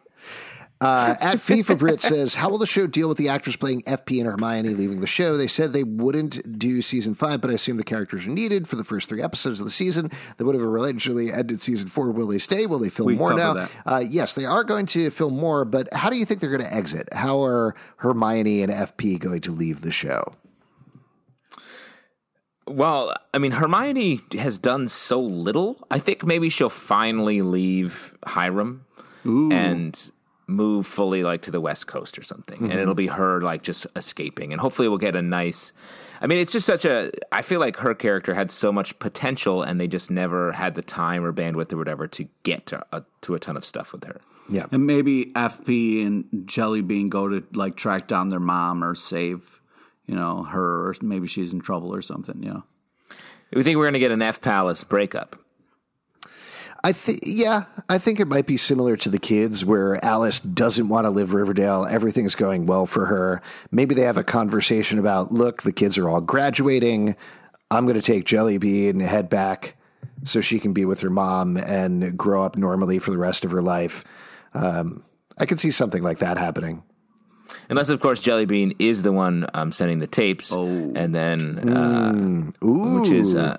Uh, at [LAUGHS] FIFA Brit says, How will the show deal with the actors playing FP and Hermione leaving the show? They said they wouldn't do season five, but I assume the characters are needed for the first three episodes of the season. They would have allegedly ended season four. Will they stay? Will they film We more now? Uh, yes, they are going to film more, but how do you think they're going to exit? How are Hermione and FP going to leave the show? well, I mean, Hermione has done so little. I think maybe she'll finally leave Hiram and move fully like to the West Coast or something, and mm-hmm. it'll be her like just escaping, and hopefully we'll get a nice. I mean, it's just such a. I feel like her character had so much potential, and they just never had the time or bandwidth or whatever to get to a, to a ton of stuff with her. Yeah. And maybe FP and Jellybean go to like track down their mom or save, you know, her, or maybe she's in trouble or something, you know. We think we're going to get an F Palace breakup. I think, yeah, I think it might be similar to the kids where Alice doesn't want to live Riverdale. Everything's going well for her. Maybe they have a conversation about, look, the kids are all graduating. I'm going to take Jellybean and head back so she can be with her mom and grow up normally for the rest of her life. Um, I could see something like that happening. Unless, of course, Jellybean is the one um, sending the tapes, and then uh, Ooh, which is uh,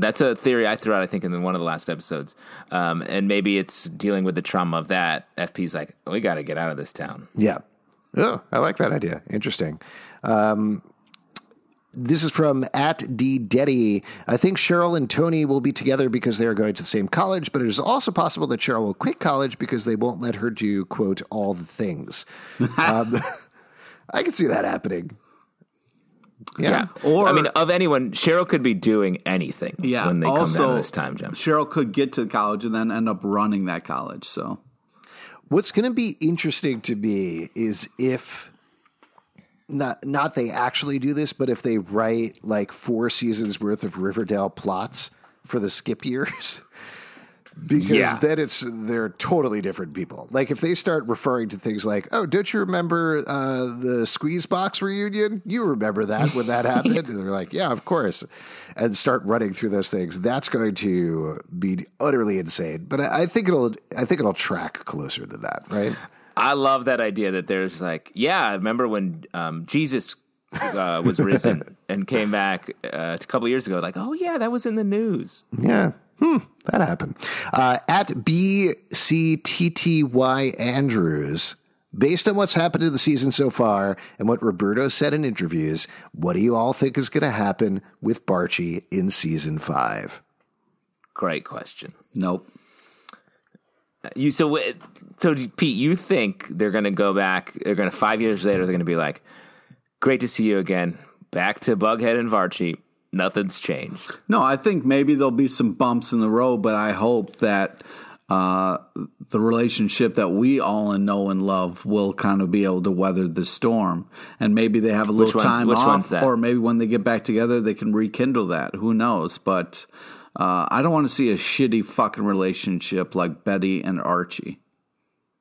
that's a theory I threw out, I think, in one of the last episodes, um, and maybe it's dealing with the trauma of that. FP's like, we got to get out of this town. Yeah. Oh, I like that idea. Interesting. Um, this is from at D Deddy. I think Cheryl and Toni will be together because they are going to the same college, but it is also possible that Cheryl will quit college because they won't let her do, quote, all the things. [LAUGHS] um, [LAUGHS] I can see that happening. Yeah. Or- I mean, of anyone, Cheryl could be doing anything Yeah. when they come also, down this time jump. Cheryl could get to college and then end up running that college. So What's going to be interesting to me is if not not they actually do this, but if they write like four seasons worth of Riverdale plots for the skip years. [LAUGHS] because Yeah. then it's they're totally different people. Like if they start referring to things like, "Oh, don't you remember uh, the Squeeze Box reunion? You remember that when that [LAUGHS] happened?" And they're like, "Yeah, of course," and start running through those things. That's going to be utterly insane. But I, I think it'll I think it'll track closer than that, right? I love that idea that there's like, yeah, I remember when um, Jesus uh, was risen [LAUGHS] and came back uh, a couple years ago. Like, oh yeah, that was in the news. Yeah. Hmm, that happened. Uh, at BCTTY Andrews, based on what's happened in the season so far and what Roberto said in interviews, what do you all think is going to happen with Barchie in season five? Great question. Nope. You so so Pete, you think they're going to go back? They're going to five years later. They're going to be like, "Great to see you again. Back to Bughead and Varchie. Nothing's changed." No, I think maybe there'll be some bumps in the road, but I hope that uh, the relationship that we all know and love will kind of be able to weather the storm. And maybe they have a little Which time off, or maybe when they get back together, they can rekindle that. Who knows? But uh, I don't want to see a shitty fucking relationship like Betty and Archie.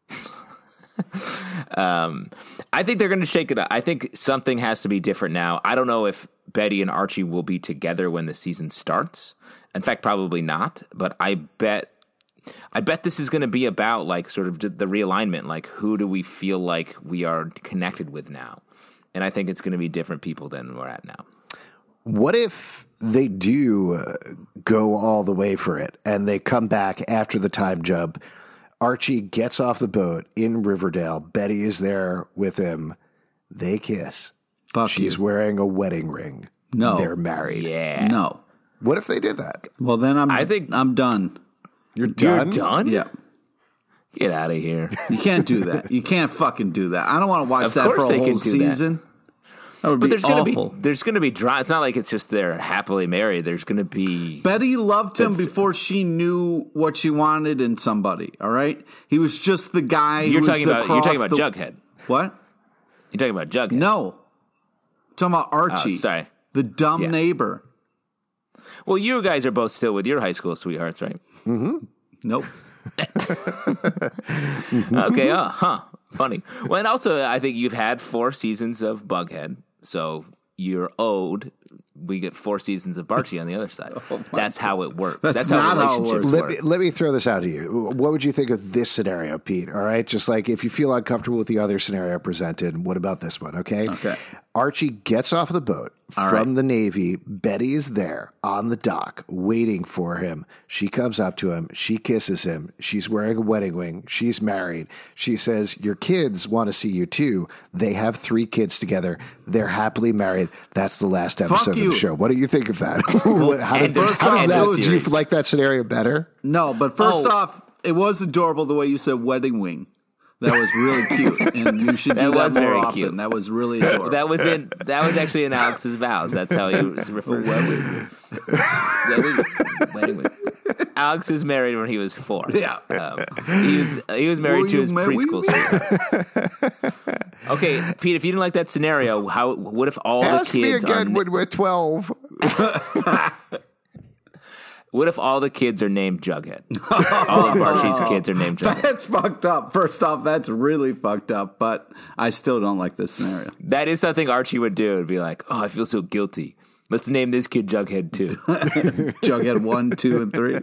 [LAUGHS] I think they're going to shake it up. I think something has to be different now. I don't know if Betty and Archie will be together when the season starts. In fact, probably not. But I bet, I bet this is going to be about like sort of the realignment. Like, who do we feel like we are connected with now? And I think it's going to be different people than we're at now. What if they do uh, go all the way for it and they come back after the time jump? Archie gets off the boat in Riverdale. Betty is there with him. They kiss. Fuck She's you. wearing a wedding ring. No. They're married. Yeah. No. What if they did that? Well, then I'm. I think- I'm done. You're done. You're done. done. Yeah. Get out of here. You can't do that. You can't fucking do that. I don't want to watch Of that course for a they whole can do that. season. That would But be there's gonna be there's gonna be drama. It's not like it's just they're happily married. There's gonna be Betty loved him before she knew what she wanted in somebody. All right, he was just the guy. you're was talking the about you're talking about the- Jughead. What? You're talking about Jughead. No, I'm talking about Archie. Oh, sorry. the dumb Yeah. neighbor. Well, you guys are both still with your high school sweethearts, right? Mm-hmm. Nope. [LAUGHS] Okay, uh, huh. Funny. Well, and also, I think you've had four seasons of Bughead, so you're owed. We get four seasons of Barchie on the other side. [LAUGHS] Oh, That's how it works. That's That's, not how how it works. Let me, let me throw this out to you. What would you think of this scenario, Pete? All right. Just like if you feel uncomfortable with the other scenario presented, what about this one? Okay. Okay. Archie gets off the boat All from right. the Navy. Betty is there on the dock waiting for him. She comes up to him. She kisses him. She's wearing a wedding ring. She's married. She says, Your kids want to see you too. They have three kids together. They're happily married. That's the last episode of you. The show. What do you think of that? [LAUGHS] How and does, the- how does and the that, do you like that scenario better? No, but first Oh. off, it was adorable the way you said wedding wing. That was really cute, [LAUGHS] and you should do That that, was more very often. cute. That was really adorable. That was in. That was actually in Alex's vows. That's how he was referred. to Wedding- wedding ring. [LAUGHS] Alex is married when he was four. yeah. Um, he was he was married Were to his married? preschool sweetheart. [LAUGHS] okay, Pete. If you didn't like that scenario, how? What if all Ask the me kids again are? when we're 12. [LAUGHS] What if all the kids are named Jughead? all of Barchie's kids are named Jughead. That's fucked up. First off, that's really fucked up, but I still don't like this scenario. That is something Archie would do. It'd be like, oh, I feel so guilty. Let's name this kid Jughead too. [LAUGHS] Jughead one, two, and three.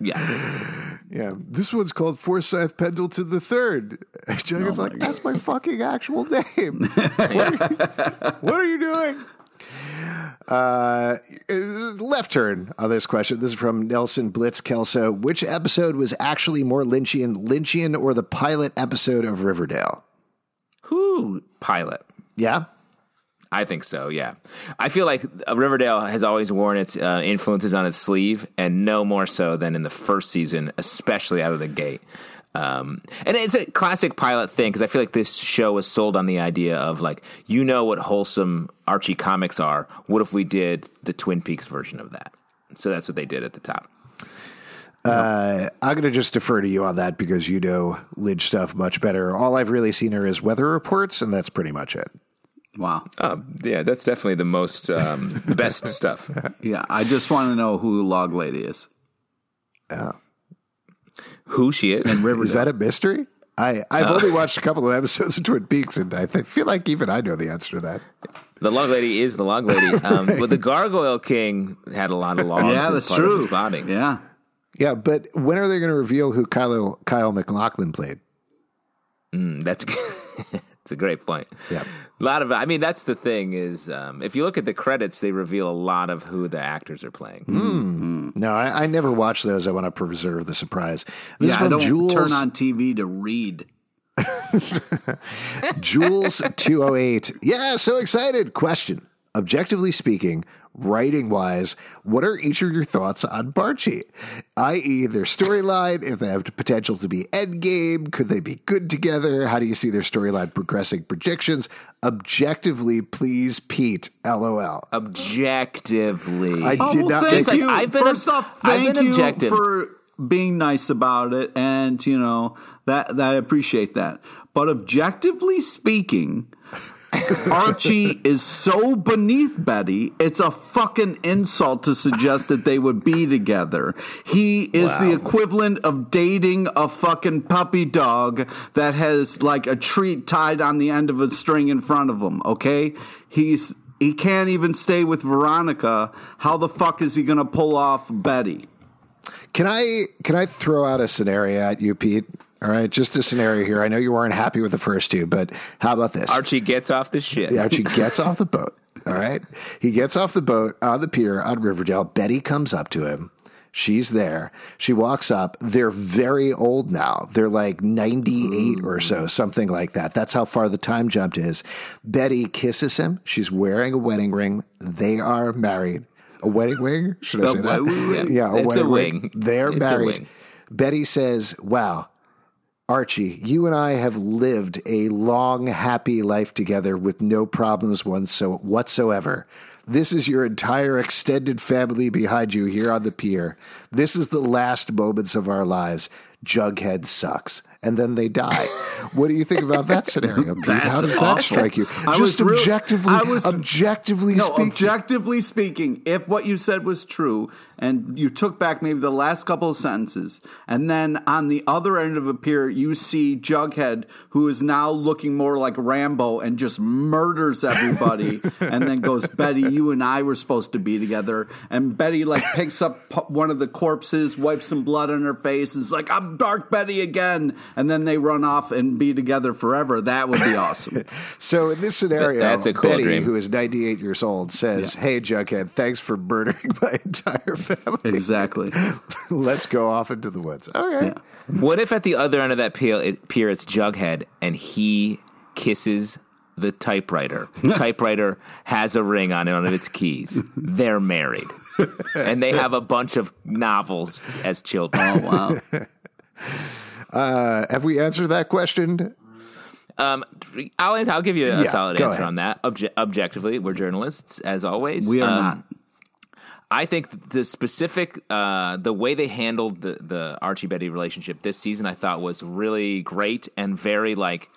yeah. Yeah, this one's called Forsyth Pendleton the Third. [LAUGHS] Jughead's like, that's my fucking actual name. [LAUGHS] what, are you, what are you doing? Uh, left turn on this question. This is from Nelson Blitz Kelso. Which episode was actually more Lynchian, Lynchian or the pilot episode of Riverdale? Who pilot? Yeah, I think so. Yeah, I feel like Riverdale has always worn its uh, influences on its sleeve, and no more so than in the first season, especially out of the gate. Um, and it's a classic pilot thing because I feel like this show was sold on the idea of like, you know what wholesome Archie comics are. What if we did the Twin Peaks version of that? So that's what they did at the top. uh, I'm going to just defer to you on that because you know Lynch stuff much better. All I've really seen her is weather reports, and that's pretty much it. Wow. Oh, yeah, that's definitely the most um, the best [LAUGHS] stuff. Yeah, I just want to know who Log Lady is. Yeah. who she is. And Riverdale. Is that a mystery? I, I've only watched a couple of episodes of Twin Peaks, and I th- feel like even I know the answer to that. The log lady is the log lady. [LAUGHS] Um, but the Gargoyle King had a lot of logs. yeah, that's part of true. his body. Yeah. Yeah, but when are they going to reveal who Kyle Kyle MacLachlan played? Mm, that's [LAUGHS] that's a great point. Yeah. A lot of, I mean, that's the thing is, um, if you look at the credits, they reveal a lot of who the actors are playing. Hmm. No, I, I never watch those. I want to preserve the surprise. This Yeah, is I don't Jules. turn on TV to read. [LAUGHS] Jules two oh eight. Yeah, so excited. Question: Objectively speaking, writing wise, what are each of your thoughts on Barchie? I.e., their storyline. If they have the potential to be endgame, could they be good together? How do you see their storyline progressing? Predictions. Objectively, please, Pete. LOL. Objectively, I Oh, did well, not thank take. you. I've been First ob- off, I've thank been you objective. for being nice about it, and you know that, that I appreciate that. But objectively speaking, Archie is so beneath Betty, it's a fucking insult to suggest that they would be together. He is the equivalent of dating a fucking puppy dog that has like a treat tied on the end of a string in front of him, okay? He's he can't even stay with Veronica. How the fuck is he going to pull off Betty? Can I can I throw out a scenario at you, Pete? All right, just a scenario here. I know you weren't happy with the first two, but how about this? Archie gets off the ship. Archie [LAUGHS] gets off the boat. All right. He gets off the boat on the pier on Riverdale. Betty comes up to him. She's there. She walks up. They're very old now. They're like 98 or so, mm. something like that. That's how far the time jump is. Betty kisses him. She's wearing a wedding ring. They are married. A wedding ring? Should I say that? wedding ring? Yeah, a It's a wedding ring. They're It's married. Betty says, Wow, Archie, you and I have lived a long, happy life together with no problems whatsoever. This is your entire extended family behind you here on the pier. This is the last moments of our lives. Jughead sucks. And then they die. what do you think about that scenario, Pete? How does that strike you? I Just objectively, I was- objectively No, speaking. objectively speaking, if what you said was true and you took back maybe the last couple of sentences, and then on the other end of a pier, you see Jughead, who is now looking more like Rambo and just murders everybody, [LAUGHS] and then goes, Betty, you and I were supposed to be together. And Betty, like, picks up one of the corpses, wipes some blood on her face, and is like, I'm Dark Betty again. And then they run off and be together forever. That would be [LAUGHS] awesome. So in this scenario, That's a cool Betty, dream. who is 98 years old, says, "Hey, Jughead, thanks for murdering [LAUGHS] my entire family. exactly. [LAUGHS] Let's go off into the woods." Okay. Yeah. What if at the other end of that pier, it, pier it's Jughead and he kisses the typewriter? The typewriter has a ring on one of its keys. They're married. and they have a bunch of novels as children. Oh, wow. Uh, have we answered that question? Um, I'll, I'll give you a Yeah, solid answer ahead. on that. Obje- objectively, we're journalists, as always. We are Um, not. I think the specific, uh, the way they handled the, the Archie Betty relationship this season, I thought was really great and very like.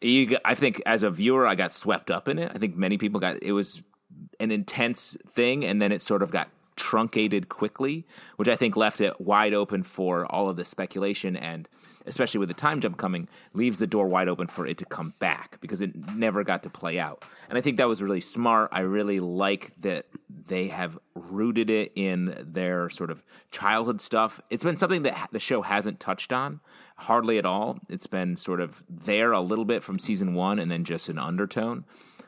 You, I think as a viewer, I got swept up in it. I think many people got it was an intense thing, and then it sort of got truncated quickly, which I think left it wide open for all of the speculation and especially with the time jump coming, leaves the door wide open for it to come back because it never got to play out. And I think that was really smart. I really like that they have rooted it in their sort of childhood stuff. It's been something that the show hasn't touched on hardly at all. It's been sort of there a little bit from season one and then just an undertone.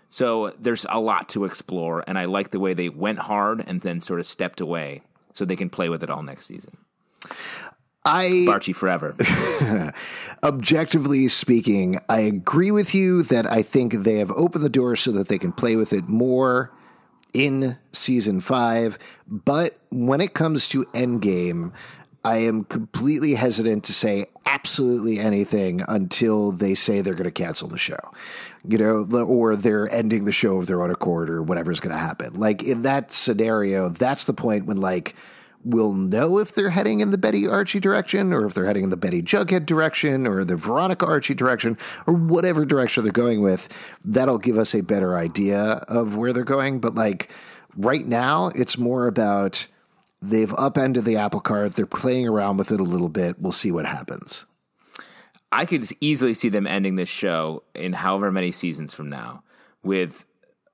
So there's a lot to explore, and I like the way they went hard and then sort of stepped away so they can play with it all next season. I Archie forever. [LAUGHS] objectively speaking, I agree with you that I think they have opened the door so that they can play with it more in season five. But when it comes to Endgame, I am completely hesitant to say absolutely anything until they say they're going to cancel the show, you know, or they're ending the show of their own accord or whatever's going to happen. Like in that scenario, that's the point when like we'll know if they're heading in the Betty Archie direction or if they're heading in the Betty Jughead direction or the Veronica Archie direction or whatever direction they're going with. That'll give us a better idea of where they're going. But like right now, it's more about they've upended the apple cart. They're playing around with it a little bit. We'll see what happens. I could easily see them ending this show in however many seasons from now with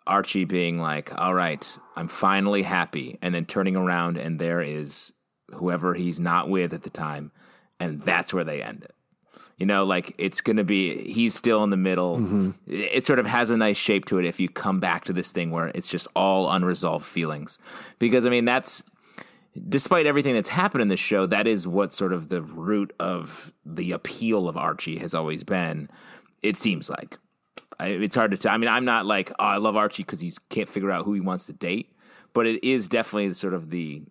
Archie being like, "All right, I'm finally happy," and then turning around and there is whoever he's not with at the time, and that's where they end it. You know, like it's going to be he's still in the middle. Mm-hmm. It sort of has a nice shape to it if you come back to this thing where it's just all unresolved feelings. Because I mean, that's despite everything that's happened in this show, that is what sort of the root of the appeal of Archie has always been. It seems like I, it's hard to tell. I mean, I'm not like oh, I love Archie because he can't figure out who he wants to date, but it is definitely sort of the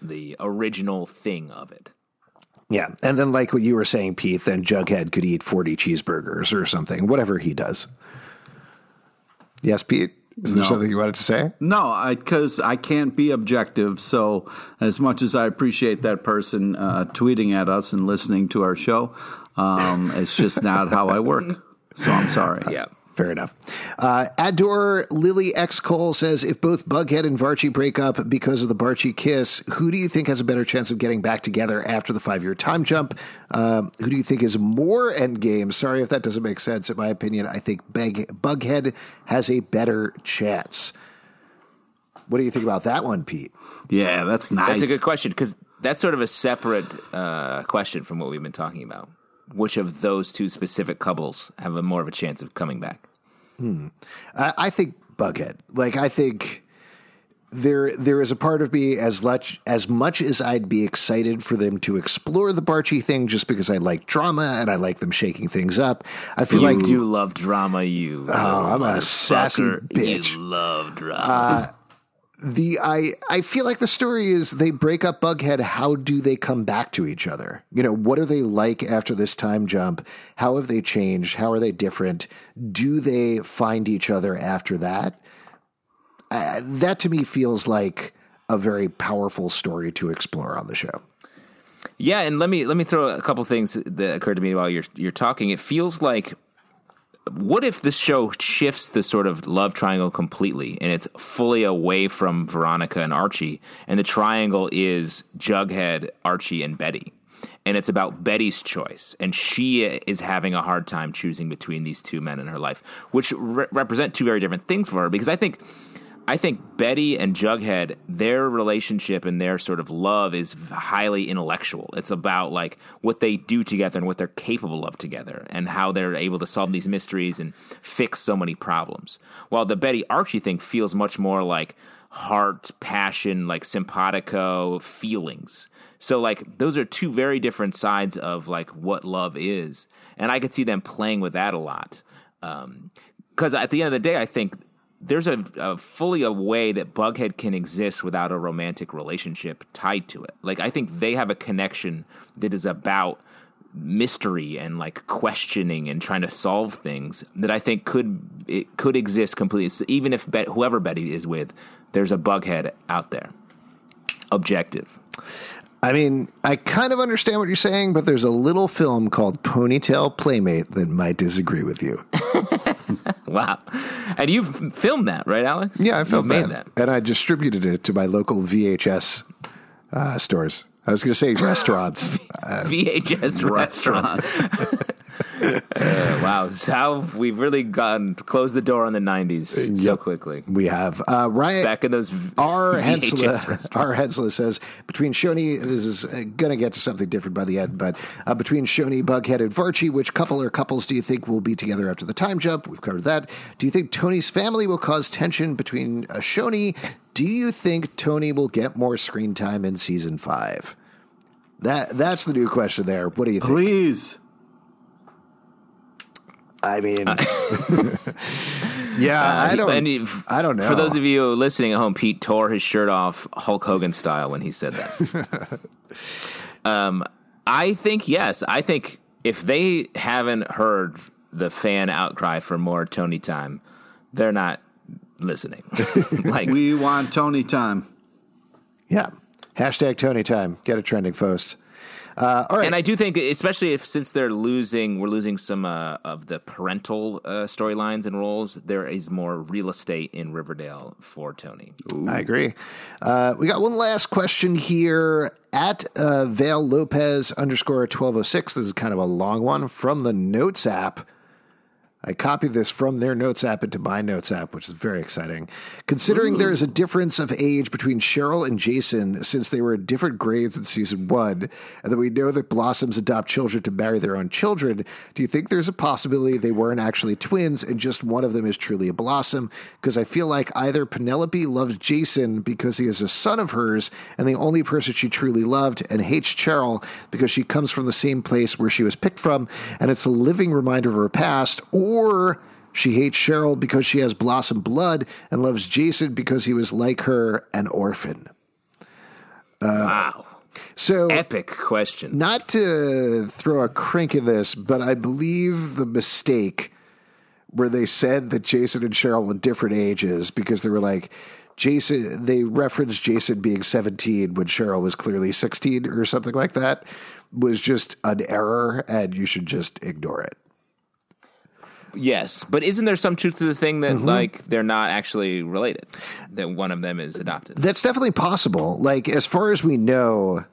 the original thing of it. Yeah, and then like what you were saying, Pete, then Jughead could eat forty cheeseburgers or something, whatever he does. Yes, Pete. Is there no. something you wanted to say? No, because I, I, can't be objective. So, as much as I appreciate that person uh, tweeting at us and listening to our show, um, it's just not how I work. So, I'm sorry. Yeah. Fair enough. Uh, Adore Lily X Cole says if both Bughead and Varchie break up because of the Barchie kiss, who do you think has a better chance of getting back together after the five year time jump? Um, who do you think is more endgame? Sorry if that doesn't make sense. In my opinion, I think Bug- Bughead has a better chance. What do you think about that one, Pete? Yeah, that's nice. That's a good question because that's sort of a separate uh, question from what we've been talking about which of those two specific couples have a more of a chance of coming back? Hmm. I, I think Bughead. Like I think there there is a part of me as much as much as I'd be excited for them to explore the Barchie thing, just because I like drama and I like them shaking things up. I feel you like you do love drama. You, oh, I'm a sassy bitch. You love drama. Uh, the I I feel like the story is they break up Bughead. How do they come back to each other? You know, what are they like after this time jump? How have they changed? How are they different? Do they find each other after that? Uh, that to me feels like a very powerful story to explore on the show. Yeah, and let me let me throw a couple things that occurred to me while you're you're talking. It feels like what if this show shifts the sort of love triangle completely and it's fully away from Veronica and Archie and the triangle is Jughead, Archie and Betty. And it's about Betty's choice and she is having a hard time choosing between these two men in her life, which re- represent two very different things for her because I think I think Betty and Jughead, their relationship and their sort of love is highly intellectual. It's about like what they do together and what they're capable of together and how they're able to solve these mysteries and fix so many problems. While the Betty Archie thing feels much more like heart, passion, like simpatico feelings. So like those are two very different sides of like what love is. And I could see them playing with that a lot. Um, because at the end of the day, I think there's a, a, fully a way that Bughead can exist without a romantic relationship tied to it. Like I think they have a connection that is about mystery and like questioning and trying to solve things that I think could it could exist completely. So even if Bet, whoever Betty is with, there's a Bughead out there. Objective. I mean, I kind of understand what you're saying, but there's a little film called Ponytail Playmate that might disagree with you. [LAUGHS] wow. And you've filmed that, right, Alex? Yeah, I filmed that. that. And I distributed it to my local VHS uh, stores. I was going to say [LAUGHS] restaurants. uh, VHS restaurants. [LAUGHS] uh, wow, how we've really gotten closed the door on the '90s yep. so quickly. We have uh, Ryan back in those our [LAUGHS] Hensler. Our Hensler says between Choni, this is uh, going to get to something different by the end, but uh, between Choni, Bughead, and Varchie, which couple or couples do you think will be together after the time jump? We've covered that. Do you think Toni's family will cause tension between uh, Choni? Do you think Toni will get more screen time in season five? That that's the new question there. What do you think? Please. I mean, [LAUGHS] yeah, uh, I don't. If, I don't know. For those of you listening at home, Pete tore his shirt off Hulk Hogan style when he said that. [LAUGHS] um, I think yes. I think if they haven't heard the fan outcry for more Toni time, they're not listening. [LAUGHS] like we want Toni time. Yeah. Hashtag Toni time. Get a trending post. Uh, all right. And I do think, especially if since they're losing, we're losing some uh, of the parental uh, storylines and roles. There is more real estate in Riverdale for Toni. I agree. Uh, we got one last question here at uh, Vale Lopez underscore 1206. This is kind of a long one from the Notes app. I copied this from their Notes app into my Notes app, which is very exciting. Considering Ooh. there is a difference of age between Cheryl and Jason since they were in different grades in season one, and that we know that Blossoms adopt children to marry their own children, do you think there's a possibility they weren't actually twins and just one of them is truly a Blossom? Because I feel like either Penelope loves Jason because he is a son of hers and the only person she truly loved, and hates Cheryl because she comes from the same place where she was picked from, and it's a living reminder of her past, or or she hates Cheryl because she has blossom blood and loves Jason because he was like her, an orphan. Uh, wow. So epic question. Not to throw a crank in this, but I believe the mistake where they said that Jason and Cheryl were different ages because they were like Jason they referenced Jason being 17 when Cheryl was clearly 16 or something like that was just an error and you should just ignore it. Yes, but isn't there some truth to the thing that mm-hmm. like they're not actually related? That one of them is adopted. That's definitely possible. Like as far as we know,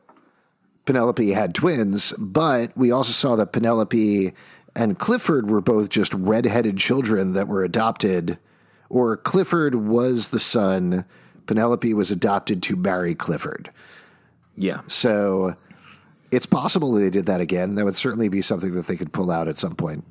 Penelope had twins, but we also saw that Penelope and Clifford were both just redheaded children that were adopted. Or Clifford was the son. Penelope was adopted to marry Clifford. Yeah. So it's possible they did that again. That would certainly be something that they could pull out at some point.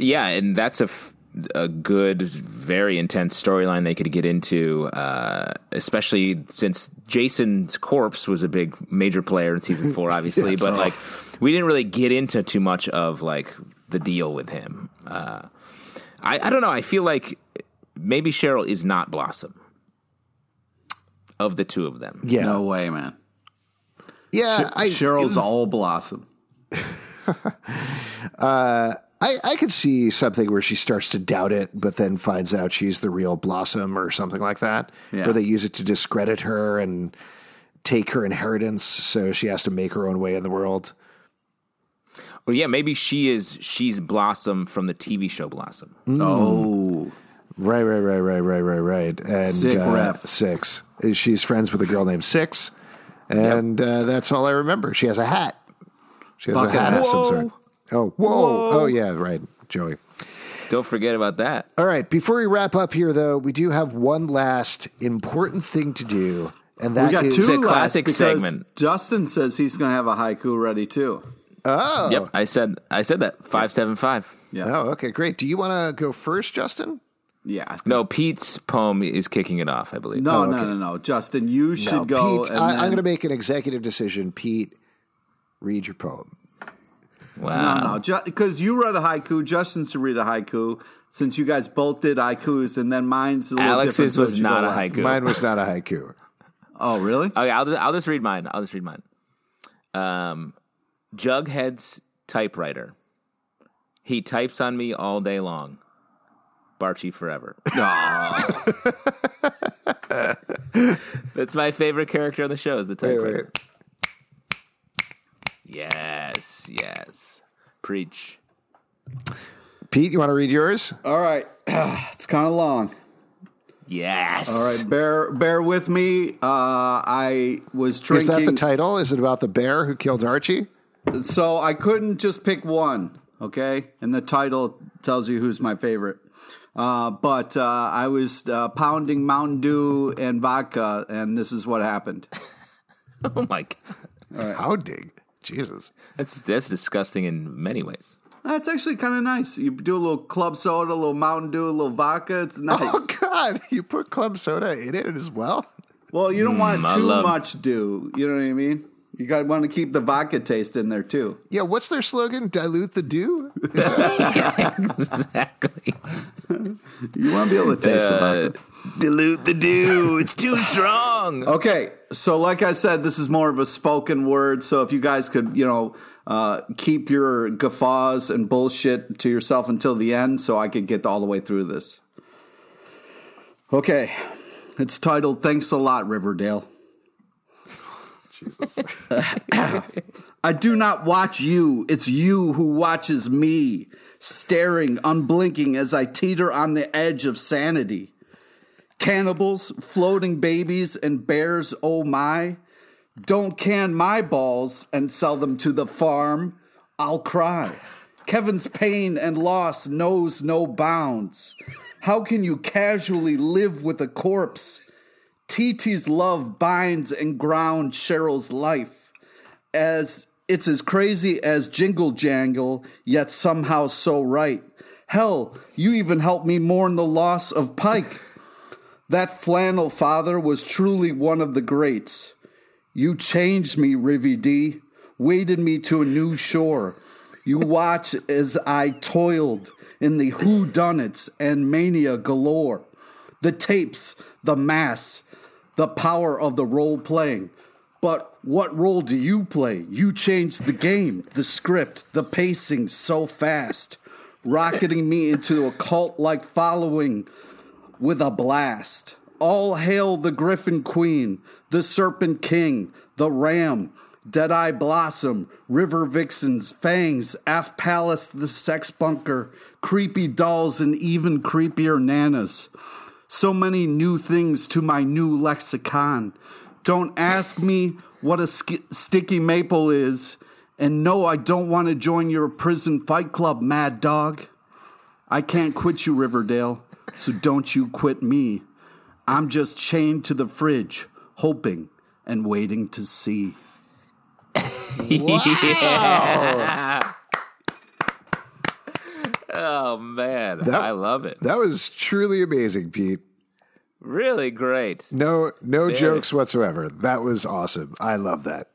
Yeah, and that's a, f- a good, very intense storyline they could get into, uh, especially since Jason's corpse was a big major player in season four, [LAUGHS] obviously. but like, we didn't really get into too much of like the deal with him. Uh, I, I don't know. I feel like maybe Cheryl is not Blossom of the two of them. Yeah, no way, man. Yeah, Sh- I, Cheryl's [LAUGHS] all Blossom. [LAUGHS] uh, I, I could see something where she starts to doubt it, but then finds out she's the real Blossom or something like that, yeah. where they use it to discredit her and take her inheritance, so she has to make her own way in the world. Well, yeah, maybe she is. She's Blossom from the TV show Blossom. Mm. Oh, right, right, right, right, right, right, right. And Sick uh, rep. Six. She's friends with a girl named Six, and yep. uh, that's all I remember. She has a hat. She has Bucket a hat of some sort. Oh, whoa. whoa. Oh, yeah, right. Joey. Don't forget about that. All right. Before we wrap up here, though, we do have one last important thing to do. And that we got is two a classic segment. Justin says he's going to have a haiku ready too. Oh, yep. I said I said that five seven five. Yeah. Oh, okay, great. Do you want to go first, Justin? Yeah. No, Pete's poem is kicking it off. I believe. No, oh, okay. no, no, no. Justin, you should no, go. Pete, I, am going to make an executive decision. Pete, read your poem. Wow. No, no, because you read a haiku. Justin should read a haiku. Since you guys both did haikus, and then mine's a little Alex's different. was not a haiku. Mine was not a haiku. [LAUGHS] oh, really? Okay, I'll just, I'll just read mine. I'll just read mine. Um, Jughead's typewriter. He types on me all day long. Barchie forever. [LAUGHS] That's my favorite character on the show. Is the typewriter. Wait, wait. Yes, yes. Preach. Pete, you want to read yours? All right. [CLEARS THROAT] it's kind of long. Yes. All right, bear bear with me. Uh, I was drinking. Is that the title? Is it about the bear who killed Archie? So I couldn't just pick one. Okay, and the title tells you who's my favorite. Uh, but uh, I was uh, pounding Mountain Dew and vodka, and this is what happened. [LAUGHS] oh my god! Right. Pounding. Jesus, that's that's disgusting in many ways. That's actually kind of nice. You do a little club soda, a little Mountain Dew, a little vodka. It's nice. Oh [LAUGHS] God, you put club soda in it as well. Well, you don't want mm, too love... much dew. You know what I mean? You got to want to keep the vodka taste in there too. Yeah, what's their slogan? Dilute the dew. [LAUGHS] [LAUGHS] exactly. you want to be able to taste uh, the vodka. Dilute the dew. It's too strong. [LAUGHS] Okay, so like I said, this is more of a spoken word. So if you guys could, you know, uh, keep your guffaws and bullshit to yourself until the end, so I could get all the way through this. Okay, it's titled "Thanks a Lot, Riverdale." Jesus. [LAUGHS] I do not watch you. It's you who watches me, staring, unblinking as I teeter on the edge of sanity. Cannibals, floating babies, and bears, oh my. Don't can my balls and sell them to the farm. I'll cry. Kevin's pain and loss knows no bounds. How can you casually live with a corpse? TT's love binds and grounds Cheryl's life. As it's as crazy as Jingle Jangle, yet somehow so right. Hell, you even helped me mourn the loss of Pike. That flannel father was truly one of the greats. You changed me, Rivy D, waded me to a new shore. You watch as I toiled in the whodunits and mania galore. The tapes, the mass, the power of the role playing. But what role do you play? You changed the game, the script, the pacing so fast, rocketing me into a cult like following with a blast. All hail the Gryphon Queen, the Serpent King, the Ram, Deadeye Blossom, River Vixens, Fangs, Af Palace, the Sex Bunker, creepy dolls, and even creepier nanas. So many new things to my new lexicon. Don't ask me what a sk- sticky maple is. And no, I don't want to join your prison fight club, mad dog. I can't quit you, Riverdale, so don't you quit me. I'm just chained to the fridge, hoping and waiting to see. [LAUGHS] Oh man, That- I love it. That was truly amazing, Pete. Really great. No, no jokes whatsoever. That was awesome. I love that.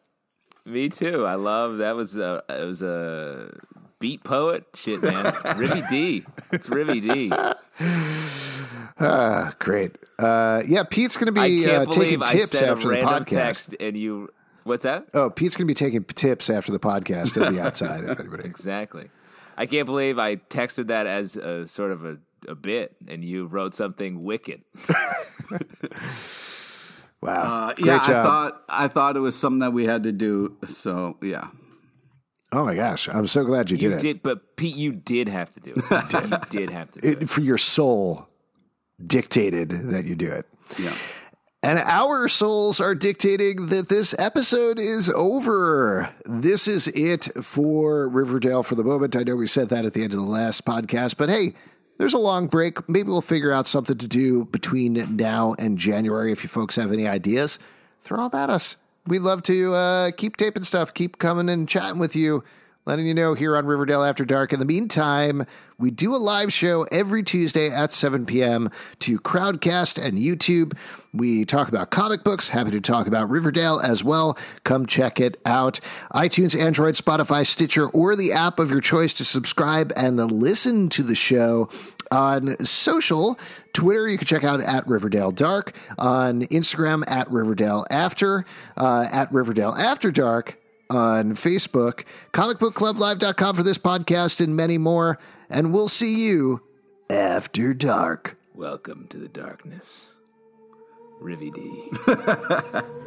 Me too. I love that was a it was a beat poet shit, man. Rivy D. It's Rivy D. Ah, great. Uh, yeah, Pete's going to I be can't uh, taking I tips sent a after the podcast. text and you. What's that? Oh, Pete's going to be taking tips after the podcast. He'll be outside if [LAUGHS] anybody. Exactly. I can't believe I texted that as a sort of a, a bit, and you wrote something wicked. [LAUGHS] Wow. Uh, great yeah, job. I thought I thought it was something that we had to do. So yeah, oh my gosh, I'm so glad you, You did it. did, but Pete, you did have to do it. you did have to do it. it. For your soul dictated that you do it. yeah. And our souls are dictating that this episode is over. This is it for Riverdale for the moment. I know we said that at the end of the last podcast, but hey, there's a long break. Maybe we'll figure out something to do between now and January. If you folks have any ideas, throw them at us. We'd love to uh, keep taping stuff, keep coming and chatting with you, letting you know here on Riverdale After Dark. In the meantime, we do a live show every Tuesday at 7 p.m. to Crowdcast and YouTube. We talk about comic books, happy to talk about Riverdale as well. Come check it out. iTunes, Android, Spotify, Stitcher, or the app of your choice to subscribe and listen to the show. On social, Twitter, you can check out at Riverdale Dark. On Instagram, at Riverdale After, uh, at Riverdale After Dark on Facebook, comicbookclublive.com for this podcast and many more. And we'll see you after dark. Welcome to the darkness, Rivy D. [LAUGHS]